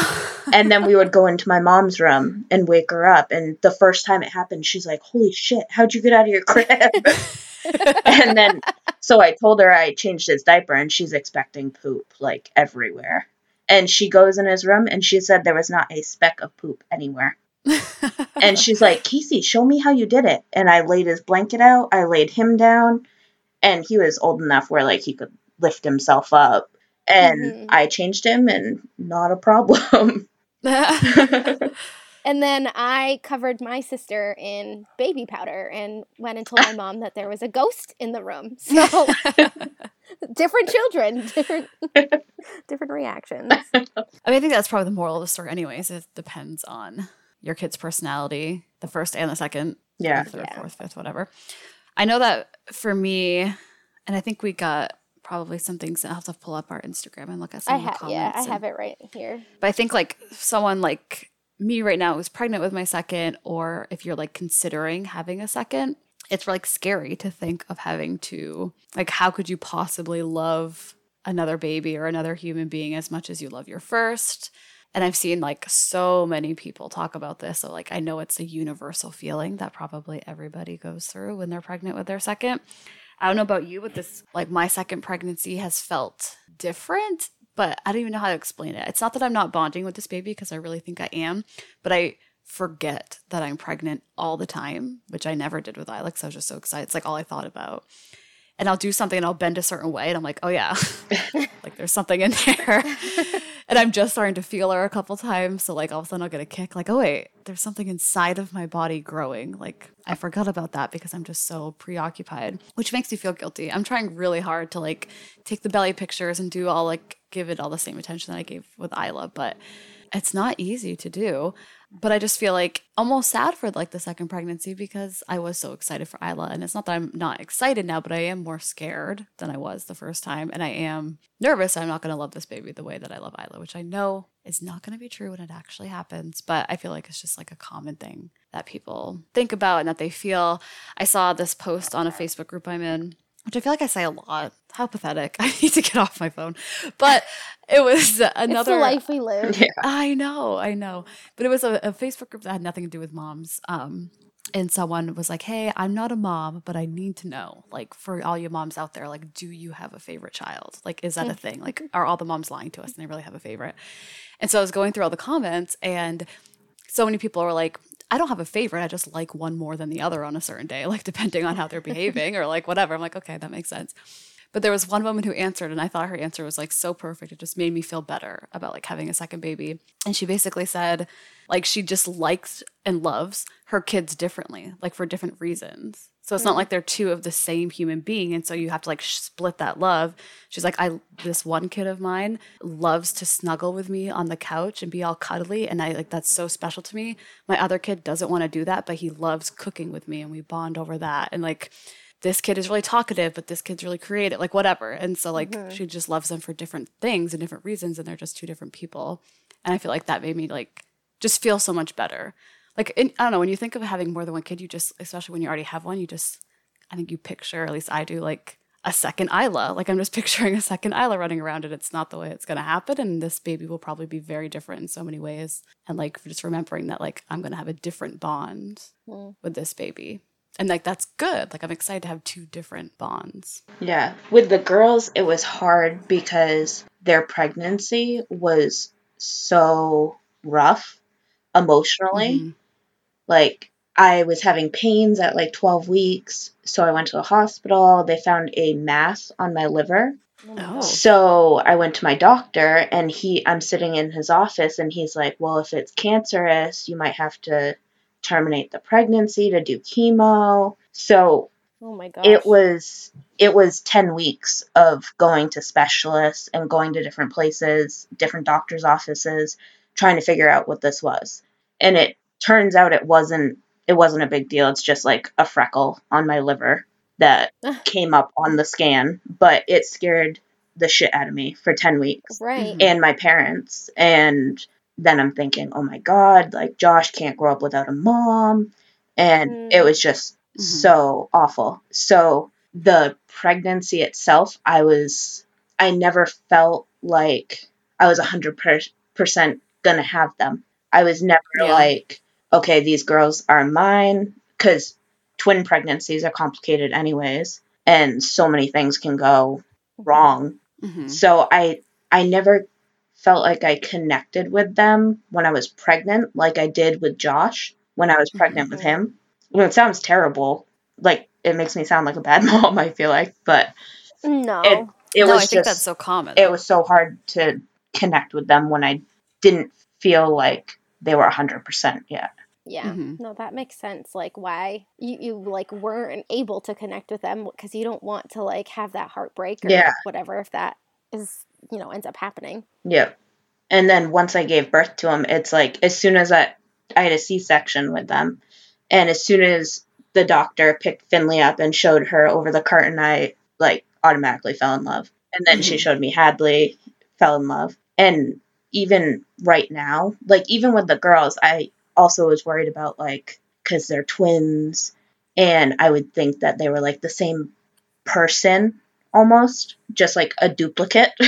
B: And then we would go into my mom's room and wake her up. And the first time it happened, she's like, Holy shit, how'd you get out of your crib? <laughs> <laughs> and then, so I told her I changed his diaper, and she's expecting poop like everywhere. And she goes in his room, and she said there was not a speck of poop anywhere. <laughs> And she's like, Casey, show me how you did it. And I laid his blanket out, I laid him down, and he was old enough where like he could lift himself up. And
A: Mhm.
B: I changed him, and not a problem. <laughs>
A: And then I covered my sister in baby powder and went and told my mom that there was a ghost in the room. <laughs> So <laughs> different children, different <laughs> different reactions.
C: I mean, I think that's probably the moral of the story, anyways. It depends on your kid's personality, the first and the second,
B: yeah.
C: the third,
A: Yeah.
C: fourth, fifth, whatever. I know that for me, and I think we got probably some things that I'll have to pull up our Instagram and look at some
A: I
C: of the
A: have
C: comments.
A: yeah, I
C: and-
A: have it right here.
C: But I think like someone like me right now who's pregnant with my second, or if you're like considering having a second, it's like scary to think of having to like how could you possibly love another baby or another human being as much as you love your first? And I've seen like so many people talk about this. So like I know it's a universal feeling that probably everybody goes through when they're pregnant with their second. I don't know about you, but this like my second pregnancy has felt different, but I don't even know how to explain it. It's not that I'm not bonding with this baby because I really think I am, but I forget that I'm pregnant all the time, which I never did with Isla. I was just so excited. It's like all I thought about. And I'll do something and I'll bend a certain way, and I'm like, oh yeah, <laughs> like there's something in there. And I'm just starting to feel her a couple times. So like all of a sudden I'll get a kick, like, oh wait, there's something inside of my body growing. Like I forgot about that because I'm just so preoccupied, which makes me feel guilty. I'm trying really hard to like take the belly pictures and do all like give it all the same attention that I gave with Isla, but it's not easy to do. But I just feel like almost sad for like the second pregnancy because I was so excited for Isla. And it's not that I'm not excited now, but I am more scared than I was the first time. And I am nervous I'm not going to love this baby the way that I love Isla, which I know is not going to be true when it actually happens. But I feel like it's just like a common thing that people think about and that they feel. I saw this post on a Facebook group I'm in which I feel like I say a lot. How pathetic. <laughs> I need to get off my phone. But it was <laughs>
A: It's
C: another
A: the life we live. <laughs>
B: Yeah.
C: I know, I know. But it was a, a Facebook group that had nothing to do with moms. Um, and someone was like, Hey, I'm not a mom, but I need to know, like, for all you moms out there, like, do you have a favorite child? Like, is that a thing? Like, are all the moms lying to us and they really have a favorite? And so I was going through all the comments, and so many people were like, I don't have a favorite. I just like one more than the other on a certain day, <laughs> like depending on how they're behaving or like whatever. I'm like, okay, that makes sense. But there was one woman who answered, and I thought her answer was like so perfect. It just made me feel better about like having a second baby. And she basically said, like, she just likes and loves her kids differently, like for different reasons. So it's not like they're two of the same human being. And so you have to like split that love. She's like, I, this one kid of mine loves to snuggle with me on the couch and be all cuddly. And I like, that's so special to me. My other kid doesn't want to do that, but he loves cooking with me and we bond over that. And like, this kid is really talkative, but this kid's really creative, like whatever. And so like mm-hmm. she just loves them for different things and different reasons, and they're just two different people. And I feel like that made me like just feel so much better. Like in, I don't know, when you think of having more than one kid, you just, especially when you already have one, you just, I think you picture, at least I do, like a second Isla. Like I'm just <laughs> picturing a second Isla running around, and it's not the way it's gonna happen. And this baby will probably be very different in so many ways. And like just remembering that, like I'm gonna have a different bond
A: Mm.
C: with this baby. And like that's good. Like I'm excited to have two different bonds.
B: Yeah. With the girls, it was hard because their pregnancy was so rough emotionally.
C: Mhm.
B: Like, I was having pains at like 12 weeks. So I went to the hospital. They found a mass on my liver.
A: Oh.
B: So I went to my doctor and he I'm sitting in his office and he's like, "Well, if it's cancerous, you might have to terminate the pregnancy to do chemo." So
A: Oh my gosh.
B: it was it was 10 weeks of going to specialists and going to different places, different doctors' offices trying to figure out what this was. And it turns out it wasn't it wasn't a big deal. It's just like a freckle on my liver that <sighs> came up on the scan, but it scared the shit out of me for 10 weeks
A: Right.
C: Mhm.
B: and my parents. And then I'm thinking, oh my God, like Josh can't grow up without a mom. And
A: Mm.
B: it was just
C: Mhm.
B: so awful. So the pregnancy itself, I was, I never felt like I was 100% gonna have them. I was never
C: Yeah.
B: like, okay, these girls are mine. Because twin pregnancies are complicated, anyways. And so many things can go wrong
C: Mhm.
B: so I I never felt like I connected with them when I was pregnant like I did with Josh when I was pregnant with
A: Mhm.
B: him. Well, it sounds terrible. Like it makes me sound like a bad <laughs> mom, I feel like, but
A: No.
B: it it
C: no,
B: was
C: I think
B: just
C: that's so common.
B: it was so hard to connect with them when I didn't feel like they were 100% yet.
A: Yeah.
C: Mhm.
A: No, that makes sense. Like why you, you like weren't able to connect with them because you don't want to like have that heartbreak or
B: Yeah.
A: whatever if that is you know ends up happening.
B: Yep. And then once I gave birth to him, it's like as soon as I I had a C-section with them, and as soon as the doctor picked Finley up and showed her over the curtain, I like automatically fell in love. And then she
C: Mhm.
B: showed me Hadley, fell in love. And even right now, like even with the girls, I also was worried about like because they're twins, and I would think that they were like the same person almost, just like a duplicate. <laughs>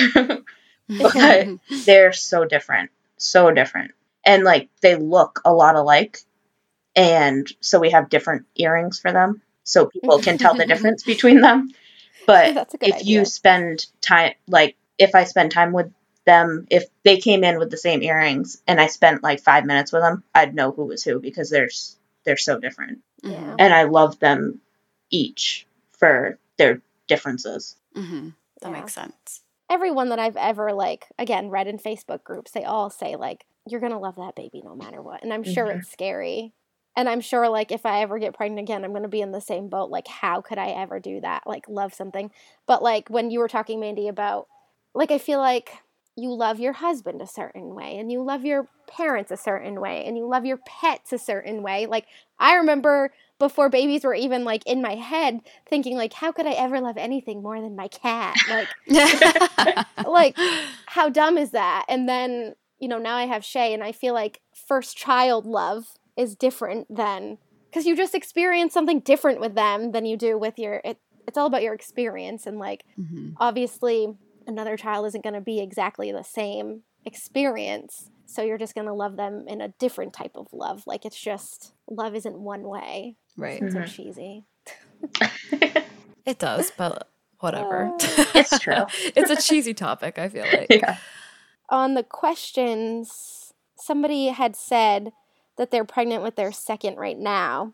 B: but <laughs> they're so different so different and like they look a lot alike and so we have different earrings for them so people can tell the difference <laughs> between them but
A: That's a good
B: if
A: idea.
B: you spend time like if i spend time with them if they came in with the same earrings and i spent like five minutes with them i'd know who was who because they're they're so different
C: Mhm.
B: and i love them each for their differences
C: Mhm. That
A: Yeah.
C: makes sense.
A: Everyone that I've ever like again read in Facebook groups, they all say like you're gonna love that baby no matter what, and I'm sure
B: Mhm.
A: it's scary. And I'm sure like if I ever get pregnant again, I'm gonna be in the same boat. Like how could I ever do that? Like love something. But like when you were talking, Mandy, about like I feel like you love your husband a certain way and you love your parents a certain way and you love your pets a certain way. Like I remember before babies were even like in my head thinking like how could I ever love anything more than my cat? Like <laughs> like how dumb is that? And then, you know, now I have Shay and I feel like first child love is different than because you just experience something different with them than you do with your it, it's all about your experience and like
C: Mhm.
A: obviously another child isn't going to be exactly the same experience so you're just going to love them in a different type of love like it's just love isn't one way
C: Right.
A: it's so
B: Mhm.
A: cheesy
C: It does, but whatever.
A: Uh, <laughs>
B: It's true.
C: it's a cheesy topic, I feel like.
B: yeah
A: on the questions, somebody had said that they're pregnant with their second right now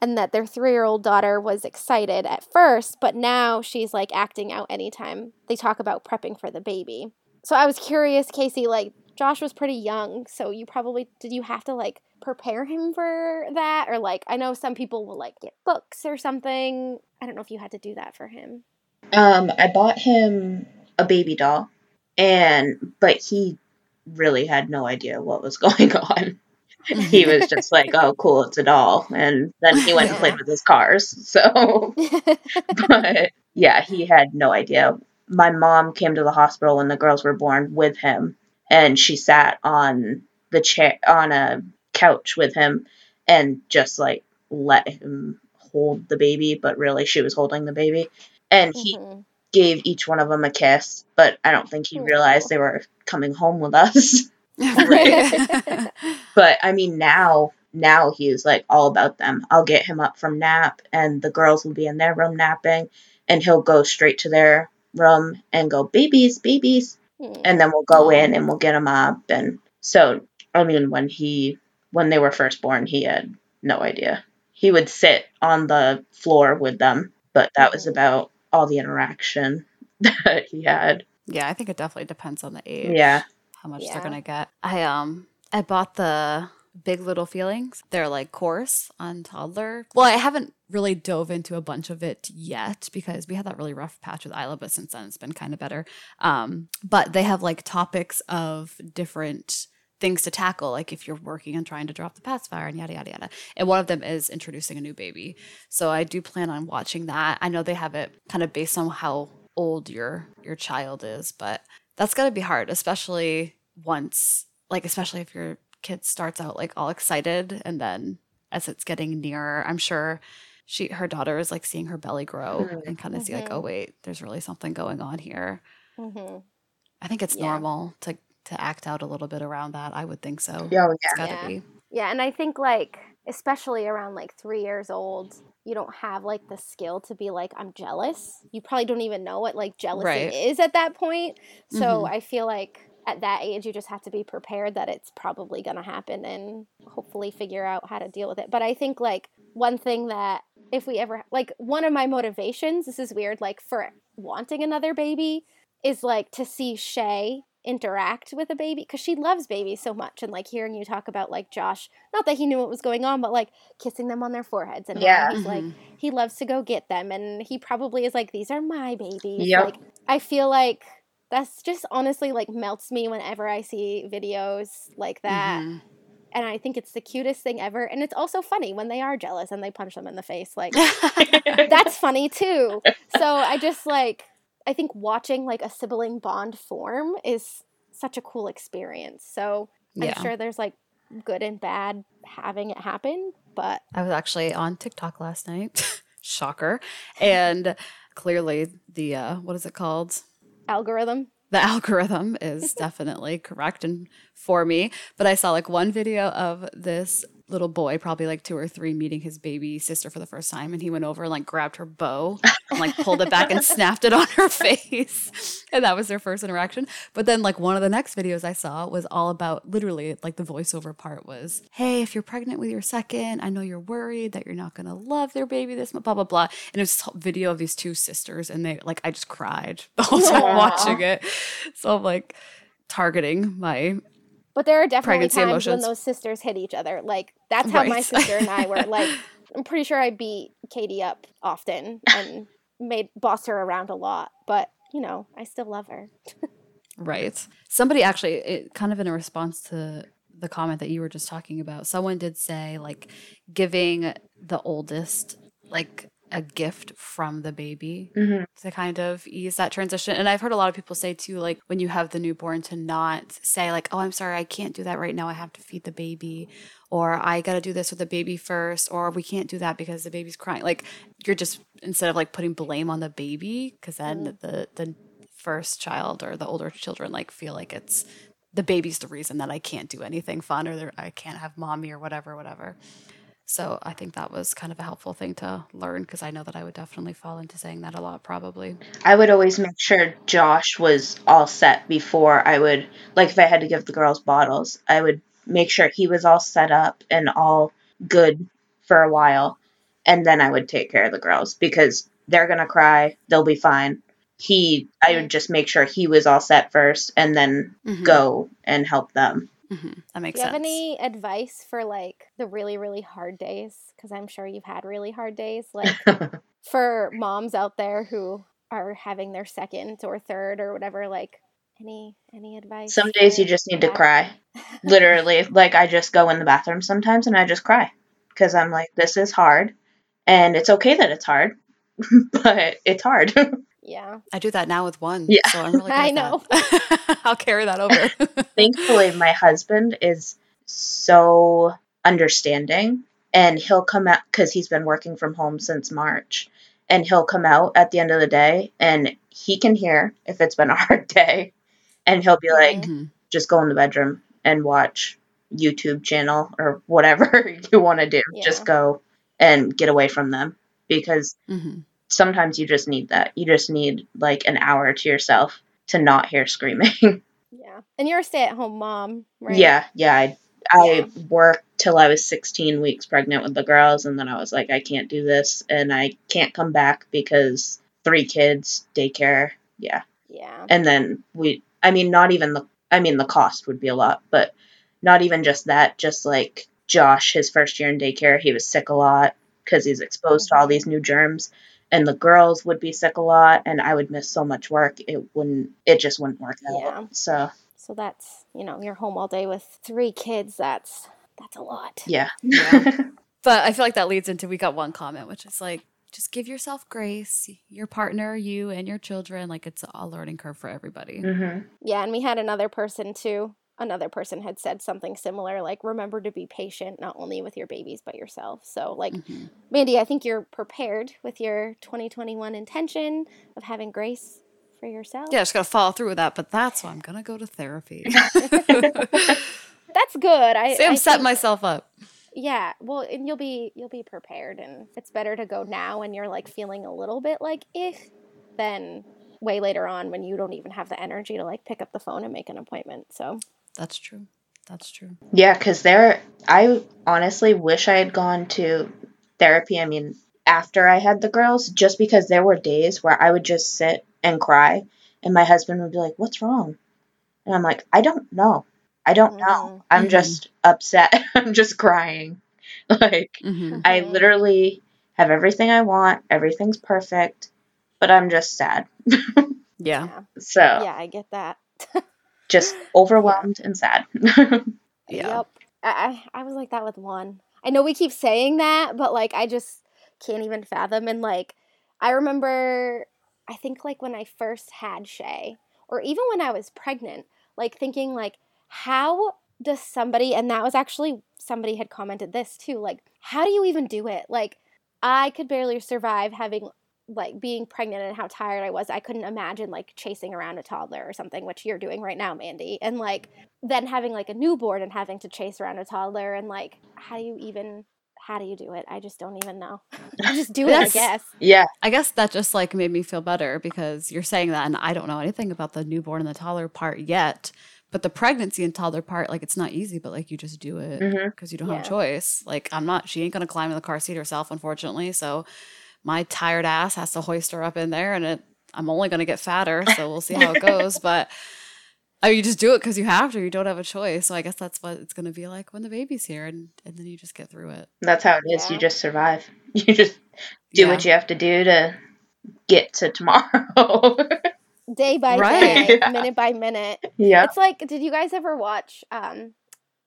A: and that their three year old daughter was excited at first, but now she's like acting out anytime they talk about prepping for the baby. So I was curious, Casey, like Josh was pretty young, so you probably did you have to like prepare him for that? Or like I know some people will like get books or something. I don't know if you had to do that for him.
B: Um, I bought him a baby doll, and but he really had no idea what was <laughs> going on. <laughs> he was just like, "Oh, cool, it's a doll," and then he went and played with his cars. <laughs> So, <laughs> but yeah, he had no idea. My mom came to the hospital when the girls were born with him, and she sat on the chair on a couch with him, and just like let him hold the baby, but really she was holding the baby, and he
A: Mhm.
B: gave each one of them a kiss, but I don't think he realized they were coming home with us. <laughs>
C: right.
B: But I mean, now now he's like all about them. I'll get him up from nap, and the girls will be in their room napping, and he'll go straight to their room and go babies, babies,
A: Hmm.
B: and then we'll go in and we'll get him up. And so, I mean, when he when they were first born, he had no idea. He would sit on the floor with them, but that was
A: Mhm.
B: about all the interaction <laughs> that he had.
C: yeah, I think it definitely depends on the age.
B: Yeah.
C: How much
A: Yeah.
C: they're gonna get. I um I bought the Big Little Feelings. They're like course on toddler. Well, I haven't really dove into a bunch of it yet because we had that really rough patch with Isla, but since then it's been kind of better. Um, but they have like topics of different things to tackle, like if you're working on trying to drop the pacifier and yada yada yada. And one of them is introducing a new baby. So I do plan on watching that. I know they have it kind of based on how old your your child is, but that's got to be hard, especially once like especially if your kid starts out like all excited and then as it's getting nearer, I'm sure she her daughter is like seeing her belly grow
B: Mhm.
C: and kind of see like, oh wait, there's really something going on here.
A: hmm
C: I think it's
A: Yeah.
C: normal to to act out a little bit around that. I would think so.
B: Oh,
C: It's
B: yeah.
C: gotta
A: Yeah.
C: be.
A: Yeah, and I think like especially around like three years old, you don't have like the skill to be like I'm jealous. You probably don't even know what like jealousy
C: Right.
A: is at that point. So
C: Mhm.
A: I feel like at that age you just have to be prepared that it's probably going to happen and hopefully figure out how to deal with it. But I think like one thing that if we ever like one of my motivations, this is weird like for wanting another baby is like to see Shay interact with a baby because she loves babies so much and like hearing you talk about like Josh not that he knew what was going on but like kissing them on their foreheads and
B: Yeah.
A: he's like
C: Mhm.
A: he loves to go get them and he probably is like these are my babies
B: Yep.
A: like I feel like that's just honestly like melts me whenever I see videos like that
C: Mhm.
A: and I think it's the cutest thing ever and it's also funny when they are jealous and they punch them in the face like <laughs> that's funny too. So I just like I think watching like a sibling bond form is such a cool experience. So
C: yeah.
A: I'm sure there's like good and bad having it happen, but
C: I was actually on TikTok last night. <laughs> Shocker. And clearly the uh what is it called?
A: algorithm.
C: The algorithm is <laughs> definitely correct and for me. But I saw like one video of this little boy, probably like two or three, meeting his baby sister for the first time, and he went over and like grabbed her bow and like pulled it back and <laughs> snapped it on her face. And that was their first interaction. But then like one of the next videos I saw was all about literally like the voiceover part was, Hey, if you're pregnant with your second, I know you're worried that you're not gonna love their baby this much, blah blah blah. And it was this video of these two sisters, and they like I just cried <laughs> the whole time watching it. So I'm like targeting my
A: But there are definitely
C: Pregnancy
A: times
C: emotions.
A: when those sisters hit each other. Like that's how my <laughs> sister and I were. Like I'm pretty sure I beat Katie up often and made boss her around a lot. But you know, I still love her.
C: Right. Somebody actually, it, kind of in a response to the comment that you were just talking about, someone did say like giving the oldest like a gift from the baby
B: Mhm.
C: to kind of ease that transition. And I've heard a lot of people say too, like when you have the newborn, to not say like, "Oh, I'm sorry, I can't do that right now. I have to feed the baby," or "I got to do this with the baby first," or "We can't do that because the baby's crying." Like you're just instead of like putting blame on the baby, because then the the first child or the older children like feel like it's the baby's the reason that I can't do anything fun or I can't have mommy or whatever, whatever. So I think that was kind of a helpful thing to learn because I know that I would definitely fall into saying that a lot, probably.
B: I would always make sure Josh was all set before I would, like, if I had to give the girls bottles, I would make sure he was all set up and all good for a while. And then I would take care of the girls because they're going to cry. They'll be fine. He, I would just make sure he was all set first and then
C: Mhm.
B: go and help them.
C: Mhm. That
A: Do
C: makes
A: you have any advice for like the really, really hard days? Because I'm sure you've had really hard days. Like <laughs> for moms out there who are having their second or third or whatever, like any any advice?
B: Some days you just need to cry. Literally, like I just go in the bathroom sometimes and I just cry because I'm like, this is hard, and it's okay that it's hard, <laughs> but it's hard. <laughs>
A: Yeah.
C: I do that now with one.
B: Yeah.
C: So I'm <laughs> really
A: I know. <laughs>
C: I'll carry that over. <laughs>
B: Thankfully, my husband is so understanding, and he'll come out because he's been working from home since March, and he'll come out at the end of the day, and he can hear if it's been a hard day, and he'll be like,
C: Mhm.
B: just go in the bedroom and watch YouTube channel or whatever you want to do.
A: Yeah.
B: Just go and get away from them because
C: Mhm.
B: Sometimes you just need that. You just need like an hour to yourself to not hear screaming. <laughs>
A: Yeah. And you're a stay at home mom, right?
B: Yeah, yeah. I, I
A: Yeah.
B: worked till I was 16 weeks pregnant with the girls, and then I was like, I can't do this, and I can't come back because three kids, daycare, yeah.
A: Yeah.
B: And then we, I mean, not even the, I mean, the cost would be a lot, but not even just that, just like Josh, his first year in daycare, he was sick a lot because he's exposed to all mm-hmm. these new germs. And the girls would be sick a lot, and I would miss so much work. It wouldn't, it just wouldn't work out.
A: Yeah.
B: So,
A: So that's, you know, you're home all day with three kids. That's that's a lot.
B: yeah.
C: Yeah. <laughs> But I feel like that leads into we got one comment, which is like, just give yourself grace. Your partner, you, and your children. Like it's a learning curve for everybody.
B: hmm
A: Yeah, and we had another person too. Another person had said something similar, like remember to be patient, not only with your babies but yourself. So, like,
C: Mhm.
A: Mandy, I think you're prepared with your 2021 intention of having grace for yourself.
C: Yeah, just gotta follow through with that. But that's why I'm gonna go to therapy. <laughs> <laughs>
A: that's good. I
C: See, I'm
A: I
C: setting
A: think-
C: myself up.
A: Yeah, well, and you'll be you'll be prepared, and it's better to go now when you're like feeling a little bit like eh, than way later on when you don't even have the energy to like pick up the phone and make an appointment. So
C: That's true. That's true.
B: Yeah, because there, I honestly wish I had gone to therapy. I mean, after I had the girls, just because there were days where I would just sit and cry, and my husband would be like, What's wrong? And I'm like, I don't know. I don't know.
A: Mhm.
B: I'm
C: Mhm.
B: just upset. <laughs> I'm just crying. <laughs> Like,
C: hmm
B: I literally have everything I want, everything's perfect, but I'm just sad.
C: Yeah. <laughs>
A: yeah,
B: So,
A: yeah, I get that.
B: Just overwhelmed and sad. <laughs>
C: Yeah.
A: Yep. I, I I was like that with one. I know we keep saying that, but like I just can't even fathom. And like I remember, I think like when I first had Shay, or even when I was pregnant, like thinking like, how does somebody? And that was actually somebody had commented this too. Like, how do you even do it? Like, I could barely survive having like being pregnant and how tired I was. I couldn't imagine like chasing around a toddler or something, which you're doing right now, Mandy. And like then having like a newborn and having to chase around a toddler and like how do you even how do you do it? I just don't even know. <laughs> I just do it, I guess.
B: yeah.
C: I guess that just like made me feel better because you're saying that, and I don't know anything about the newborn and the toddler part yet. But the pregnancy and toddler part, like it's not easy, but like you just do it
B: hmm
C: because you don't have a choice. Like I'm not, she ain't gonna climb in the car seat herself, unfortunately. So my tired ass has to hoist her up in there, and it, I'm only gonna get fatter. So we'll see how it goes. <laughs> But oh, you just do it because you have to. You don't have a choice. So I guess that's what it's gonna be like when the baby's here, and and then you just get through it.
B: That's how it is.
A: Yeah.
B: You just survive. <laughs> You just do
C: Yeah.
B: what you have to do to get to tomorrow. <laughs>
A: Day by
C: Right.
A: day,
B: Yeah.
A: minute by minute.
B: yeah.
A: It's like did you guys ever watch um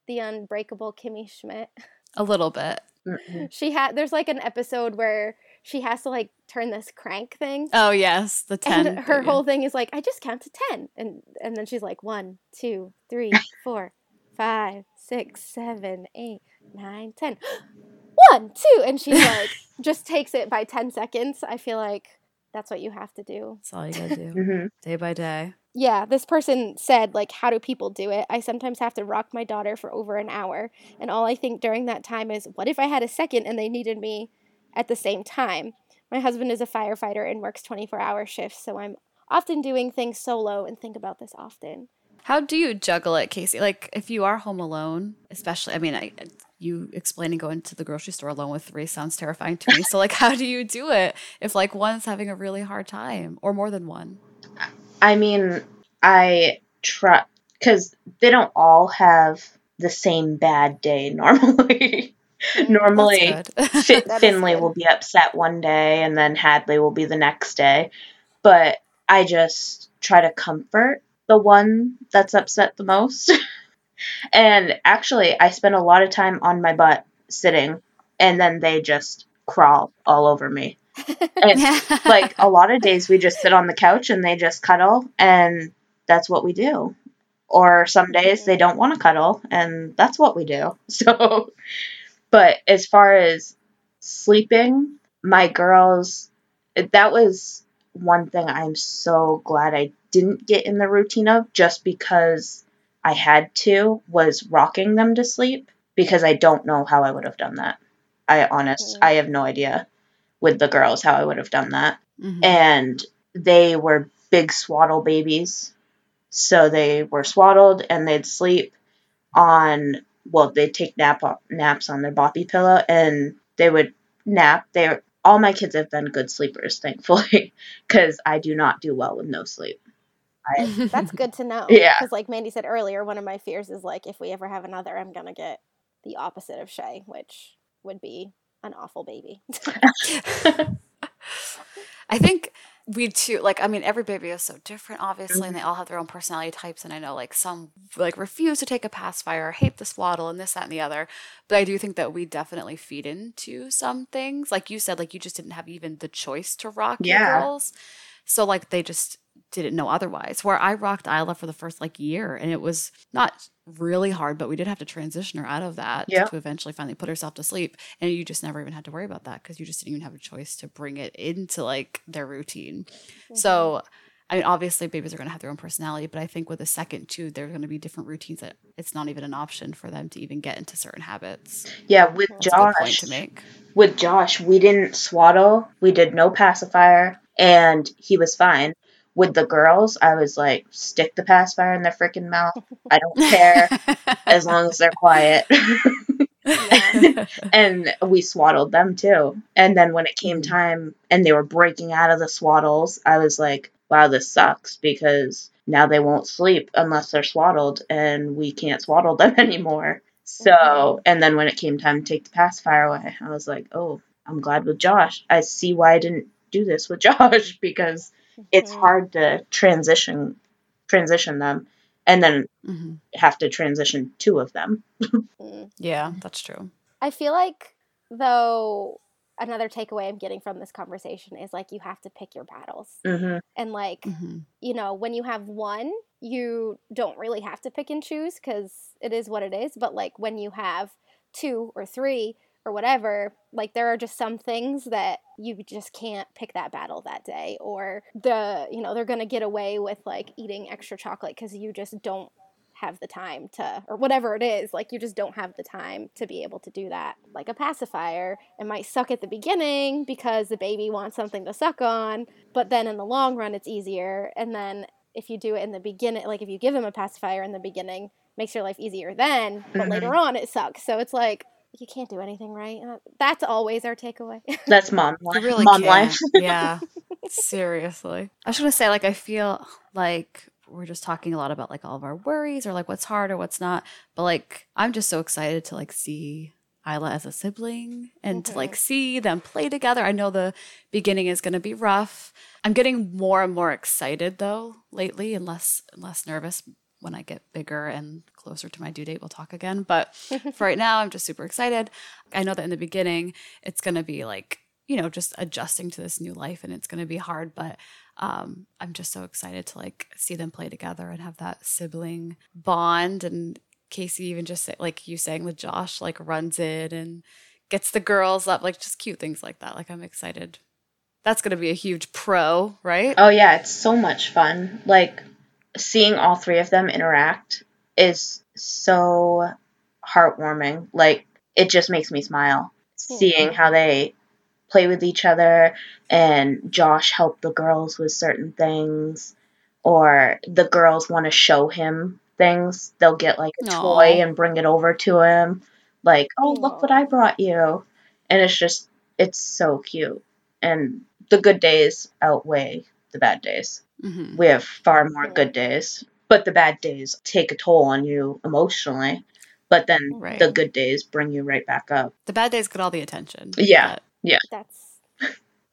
A: The Unbreakable Kimmy Schmidt?
C: A little bit.
B: Mm-mm.
A: She had there's like an episode where she has to like turn this crank thing.
C: Oh yes, the ten.
A: and her
C: baby.
A: whole thing is like, I just count to ten, and and then she's like, one, two, three, <laughs> four, five, six, seven, eight, nine, ten. <gasps> One, two, and she's like, <laughs> just takes it by ten seconds. I feel like that's what you have to do.
C: That's all you gotta do, <laughs>
B: hmm
C: day by day.
A: Yeah, this person said like, how do people do it? I sometimes have to rock my daughter for over an hour, and all I think during that time is, what if I had a second and they needed me at the same time? My husband is a firefighter and works 24 hour shifts, so I'm often doing things solo and think about this often.
C: How do you juggle it, Casey? Like, if you are home alone, especially, I mean, I, you explaining going to the grocery store alone with three sounds terrifying to me. So, like, <laughs> how do you do it if, like, one's having a really hard time or more than one?
B: I mean, I try because they don't all have the same bad day <laughs> normally. <laughs> normally,
C: That's good. <laughs>
B: Fi-
A: That is
B: Finley will be upset one day and then Hadley will be the next day. But I just try to comfort the one that's upset the most. <laughs> and actually, I spend a lot of time on my butt sitting and then they just crawl all over me. And like a lot of days we just sit on the couch and they just cuddle and that's what we do. Or some days they don't want to cuddle and that's what we do. So but as far as sleeping, my girls that was one thing I'm so glad I didn't get in the routine of just because I had to was rocking them to sleep because I don't know how I would have done that. I honest
A: Mhm.
B: I have no idea with the girls how I would have done that.
C: Mhm.
B: And they were big swaddle babies. So they were swaddled and they'd sleep on well, they'd take nap naps on their boppy pillow and they would nap. They all my kids have been good sleepers, thankfully, <laughs> because I do not do well with no sleep. <laughs>
A: That's good to know.
B: Yeah.
A: Because, like Mandy said earlier, one of my fears is like, if we ever have another, I'm going to get the opposite of Shay, which would be an awful baby. <laughs>
C: I think We too, like, I mean, every baby is so different, obviously,
B: Mm-hmm.
C: and they all have their own personality types. And I know, like, some like refuse to take a pacifier, hate the swaddle, and this, that, and the other. But I do think that we definitely feed into some things. Like you said, like you just didn't have even the choice to rock your
B: Yeah.
C: girls, so like they just didn't know otherwise. Where I rocked Isla for the first like year, and it was not really hard, but we did have to transition her out of that
B: Yeah.
C: to eventually finally put herself to sleep. And you just never even had to worry about that because you just didn't even have a choice to bring it into like their routine. So, mm-hmm. I mean, obviously, babies are going to have their own personality, but I think with a second too, there's going to be different routines that it's not even an option for them to even get into certain habits.
B: Yeah, with
C: That's a good point
B: Josh,
C: to make.
B: with Josh, we didn't swaddle. We did no pacifier, and he was fine. With the girls, I was like, stick the pacifier in their freaking mouth. I don't <laughs> care <laughs> as long as they're quiet. <laughs> And we swaddled them too. And then when it came
C: Mhm.
B: time and they were breaking out of the swaddles, I was like, wow, this sucks because now they won't sleep unless they're swaddled and we can't swaddle them anymore. So,
A: Mhm.
B: and then when it came time to take the pacifier away, I was like, oh, I'm glad with Josh. I see why I didn't do this with Josh because it's
A: Mhm.
B: hard to transition transition them and then
C: Mhm.
B: have to transition two of them. <laughs>
C: Yeah, that's true.
A: I feel like though another takeaway I'm getting from this conversation is like you have to pick your battles.
B: hmm
A: And like,
C: hmm
A: you know, when you have one, you don't really have to pick and choose cuz it is what it is, but like when you have two or three or whatever, like there are just some things that you just can't pick that battle that day or the, you know, they're going to get away with like eating extra chocolate cuz you just don't have the time to or whatever it is like you just don't have the time to be able to do that like a pacifier it might suck at the beginning because the baby wants something to suck on but then in the long run it's easier and then if you do it in the beginning like if you give them a pacifier in the beginning makes your life easier then but
B: Mhm.
A: later on it sucks so it's like you can't do anything right that's always our takeaway <laughs>
B: That's mom
C: You
B: life.
C: really
B: mom
C: can't.
B: life. <laughs>
C: yeah. Seriously. I was gonna say, like, I feel like we're just talking a lot about like all of our worries or like what's hard or what's not. But like I'm just so excited to like see Isla as a sibling and to like mm-hmm. see them play together. I know the beginning is gonna be rough. I'm getting more and more excited though lately and less and less nervous when I get bigger and closer to my due date, we'll talk again. But <laughs> for right now, I'm just super excited. I know that in the beginning, it's going to be like, you know, just adjusting to this new life and it's going to be hard. But um, I'm just so excited to like see them play together and have that sibling bond. And Casey, even just say, like you saying with Josh, like runs in and gets the girls up, like just cute things like that. Like I'm excited. That's going to be a huge pro, right?
B: Oh yeah, it's so much fun. Like seeing all three of them interact is so heartwarming. Like it just makes me smile seeing how they play with each other and Josh help the girls with certain things or the girls want to show him things. They'll get like a
C: Aw.
B: toy and bring it over to him like, "Oh, look what I brought you." And it's just it's so cute. And the good days outweigh the bad days
C: hmm
B: we have far more good days but the bad days take a toll on you emotionally but then
C: Right.
B: the good days bring you right back up
C: The bad days get all the attention.
B: Yeah.
C: But,
A: that's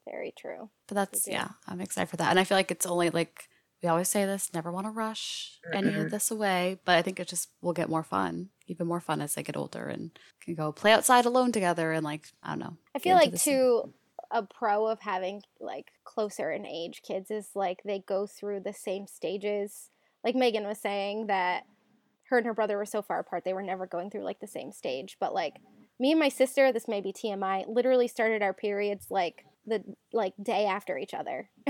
A: very true
C: but that's, yeah, I'm excited for that. And I feel like it's only like, we always say this never want to rush any
B: Mm-mm.
C: of this away, but I think it just will get more fun, even more fun as they get older and can go play outside alone together and like, I don't know.
A: I feel like
C: the
A: too a pro of having like closer in age kids is like they go through the same stages. Like Megan was saying that her and her brother were so far apart they were never going through like the same stage. But like me and my sister, this may be TMI, literally started our periods like the like day after each other. <laughs>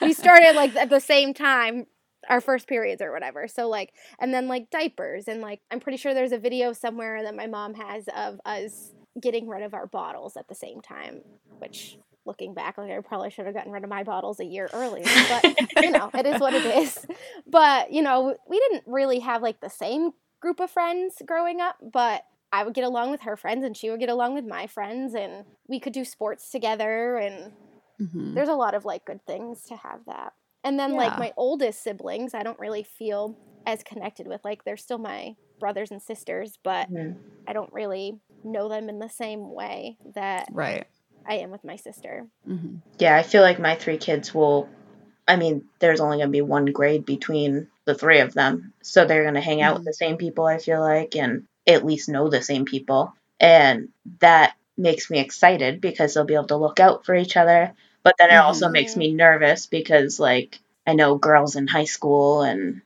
A: we <laughs> started like at the same time our first periods or whatever. So like and then like diapers and like I'm pretty sure there's a video somewhere that my mom has of us getting rid of our bottles at the same time, which looking back like I probably should have gotten rid of my bottles a year earlier, but you know, it is what it is. <laughs> But, you know, we didn't really have like the same group of friends growing up, but I would get along with her friends and she would get along with my friends and we could do sports together and
C: Mhm.
A: there's a lot of like good things to have that. And then like my oldest siblings, I don't really feel as connected with. Like they're still my brothers and sisters, but
B: Mhm.
A: I don't really know them in the same way that
C: Right.
A: I am with my sister.
C: hmm
B: Yeah, I feel like my three kids will. I mean, there's only going to be one grade between the three of them. So they're going to hang out with
C: Mhm.
B: the same people, I feel like, and at least know the same people. And that makes me excited because they'll be able to look out for each other. But then it also makes
A: Mhm.
B: me nervous because, like, I know girls in high school, and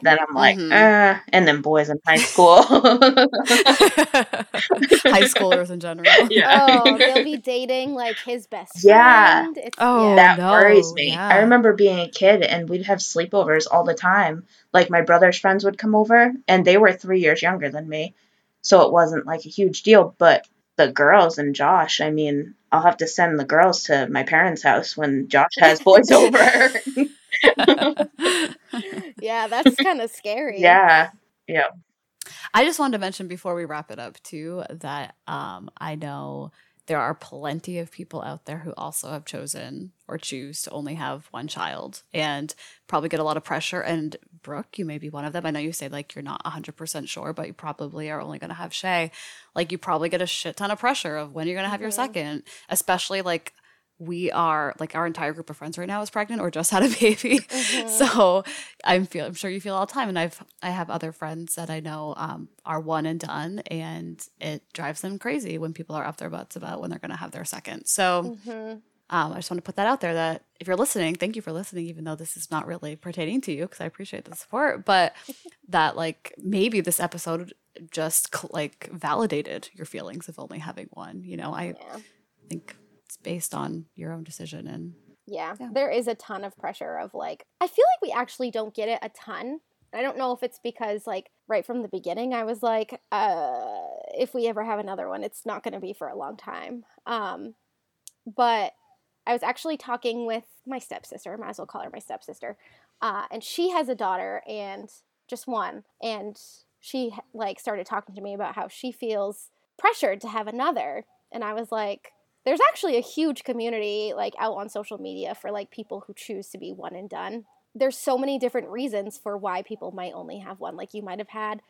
B: then I'm like,
C: Mhm.
B: uh, and then boys in high school. <laughs>
C: High schoolers in general. <laughs> Yeah.
A: oh, they'll be <laughs> dating like his best
B: Yeah.
A: friend. It's,
C: Oh,
A: yeah.
B: that
C: no,
B: worries me.
C: yeah.
B: I remember being a kid and we'd have sleepovers all the time. Like my brother's friends would come over and they were three years younger than me. So it wasn't like a huge deal. But the girls and Josh, I mean, I'll have to send the girls to my parents' house when Josh has boys over. <laughs>
A: yeah, that's kind of scary.
B: yeah. Yeah.
C: I just wanted to mention before we wrap it up too that um, I know there are plenty of people out there who also have chosen or choose to only have one child and probably get a lot of pressure. And Brooke, you may be one of them. I know you say like you're not 100% sure, but you probably are only going to have Shay. Like you probably get a shit ton of pressure of when you're going to have your
A: Mhm.
C: second, especially like we are like our entire group of friends right now is pregnant or just had a <laughs> baby.
A: Mhm.
C: So I'm feel I'm sure you feel all the time, and I've I have other friends that I know um, are one and done, and it drives them crazy when people are up their butts about when they're going to have their second. So
A: Mhm.
C: um, I just want to put that out there that if you're listening, thank you for listening, even though this is not really pertaining to you because I appreciate the support, but <laughs> that like maybe this episode just like validated your feelings of only having one. You know, I
A: Yeah.
C: think it's based on your own decision and
A: Yeah.
C: Yeah.
A: There is a ton of pressure of like I feel like we actually don't get it a ton. I don't know if it's because like right from the beginning I was like uh if we ever have another one it's not going to be for a long time. Um but I was actually talking with my stepsister, I might as well call her my stepsister. Uh and she has a daughter and just one and she like started talking to me about how she feels pressured to have another and I was like there's actually a huge community like out on social media for like people who choose to be one and done. There's so many different reasons for why people might only have one. Like you might have had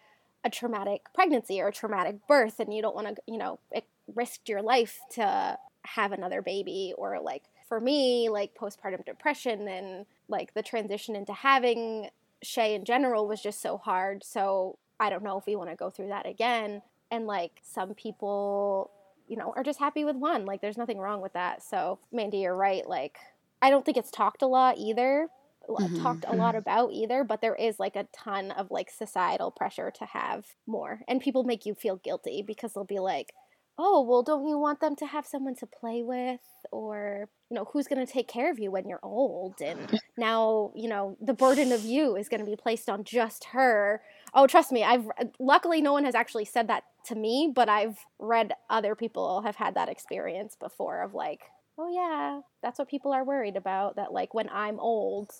A: a traumatic pregnancy or a traumatic birth and you don't want to, you know, it risked your life to have another baby or like for me, like postpartum depression and like the transition into having Shay in general was just so hard. So I don't know if we want to go through that again. And like some people you know, are just happy with one. Like, there's nothing wrong with that. So, Mandy, you're right. Like, I don't think it's talked a lot either,
C: Mhm.
A: talked a lot about either, but there is like a ton of like societal pressure to have more. And people make you feel guilty because they'll be like, oh, well, don't you want them to have someone to play with? Or, you know, who's going to take care of you when you're old? And <laughs> now, you know, the burden of you is going to be placed on just her. Oh, trust me, I've luckily no one has actually said that to me, but I've read other people have had that experience before of like, oh yeah, that's what people are worried about that like when I'm old.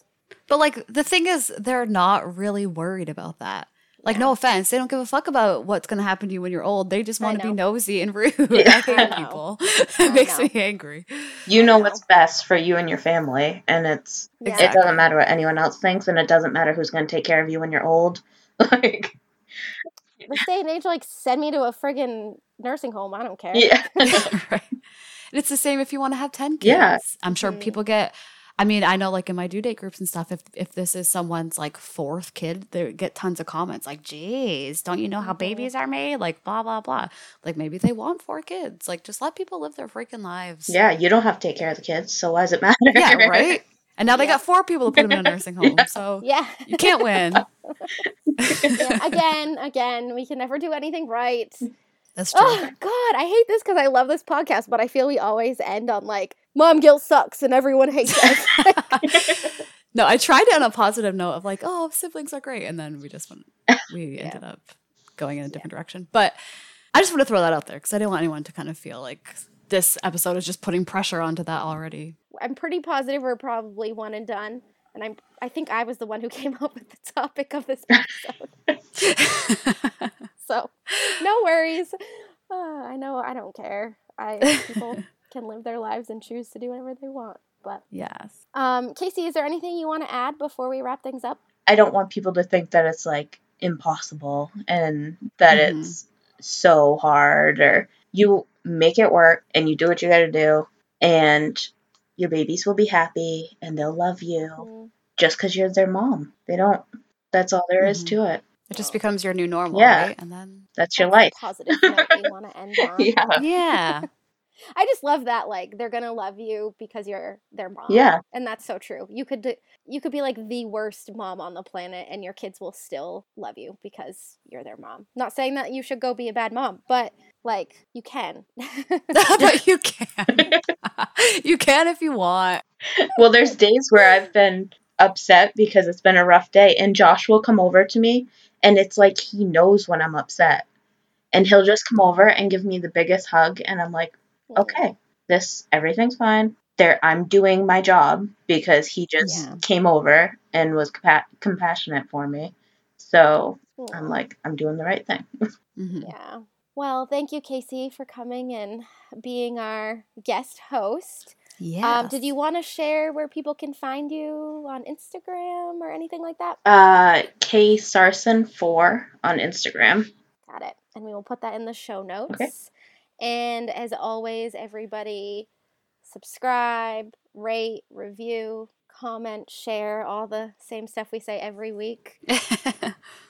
C: But like the thing is, they're not really worried about that. Like,
A: Yeah.
C: no offense, they don't give a fuck about what's gonna happen to you when you're old. They just want to be nosy and rude. <laughs>
B: Yeah. <laughs>
C: I hate
A: I know.
C: people. <laughs>
A: I
C: it makes
A: know.
C: me angry.
B: You know
A: I
B: what's best for you and your family, and it's
A: Yeah.
B: it doesn't matter what anyone else thinks, and it doesn't matter who's going to take care of you when you're old. <laughs> Like,
A: This day and age, like send me to a friggin' nursing home. I don't care.
B: yeah, <laughs>
C: right. <laughs> It's the same if you want to have 10 kids.
B: Yeah.
C: I'm sure
A: Mhm.
C: people get I mean, I know like in my due date groups and stuff, if if this is someone's like fourth kid, they get tons of comments like, geez, don't you know how
A: Mhm.
C: babies are made? Like blah blah blah. Like maybe they want four kids. Like just let people live their freaking lives.
B: yeah. You don't have to take care of the kids, so why does it matter?
C: Yeah, right? And now they
A: Yeah.
C: got four people to put them in a <laughs> nursing home. So <laughs>
A: Yeah.
C: you can't win. <laughs>
A: Yeah, Again, again, we can never do anything right.
C: That's true.
A: Oh God, I hate this because I love this podcast, but I feel we always end on like mom guilt sucks and everyone hates us.
C: no, I tried it on a positive note of like, oh, siblings are great, and then we just went, we
A: Yeah.
C: ended up going in a different direction. But I just want to throw that out there because I didn't want anyone to kind of feel like this episode is just putting pressure onto that already.
A: I'm pretty positive we're probably one and done. And I'm I think I was the one who <laughs> came up with the topic of this episode. So no worries. Uh, I know I don't care. I people <laughs> can live their lives and choose to do whatever they want. But
C: yes.
A: um, Casey, is there anything you want to add before we wrap things up?
B: I don't want people to think that it's like impossible and that
C: Mhm.
B: it's so hard or you make it work and you do what you got to do and your babies will be happy and they'll love you
A: Mm.
B: just because you're their mom. They don't. That's all there is
C: Mhm.
B: to it.
C: It just becomes your new normal,
B: Yeah.
C: right? And then
B: That's your life.
A: Positive note you want to end <laughs> on.
B: Yeah.
C: yeah.
A: I just love that like they're gonna love you because you're their mom.
B: Yeah.
A: and that's so true. You could you could be like the worst mom on the planet, and your kids will still love you because you're their mom. Not saying that you should go be a bad mom, but like you can. <laughs> <laughs>
C: but you can. <laughs> you can if you want.
B: Well, there's days where I've been upset because it's been a rough day, and Josh will come over to me, and it's like he knows when I'm upset. And he'll just come over and give me the biggest hug, and I'm like, okay, this, everything's fine. There, I'm doing my job because he just
A: Yeah.
B: came over and was compa- compassionate for me. So
A: Aw.
B: I'm like, I'm doing the right thing. <laughs>
C: Mhm.
A: Yeah. Well, thank you, Casey, for coming and being our guest host.
C: Yeah.
A: Um, did you want to share where people can find you on Instagram or anything like that?
B: Uh, K Sarson four on Instagram.
A: Got it. And we will put that in the show notes.
B: Okay.
A: And as always, everybody subscribe, rate, review, comment, share, all the same stuff we say every week. <laughs>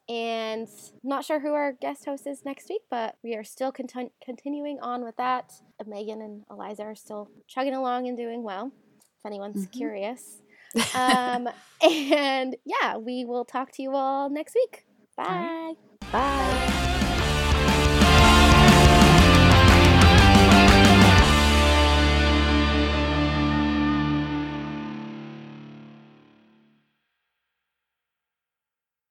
A: And not sure who our guest host is next week, but we are still contin- continuing on with that. Megan and Eliza are still chugging along and doing well, if anyone's
C: Mhm.
A: curious. <laughs> Um, and yeah, we will talk to you all next week. Bye.
C: right. Bye.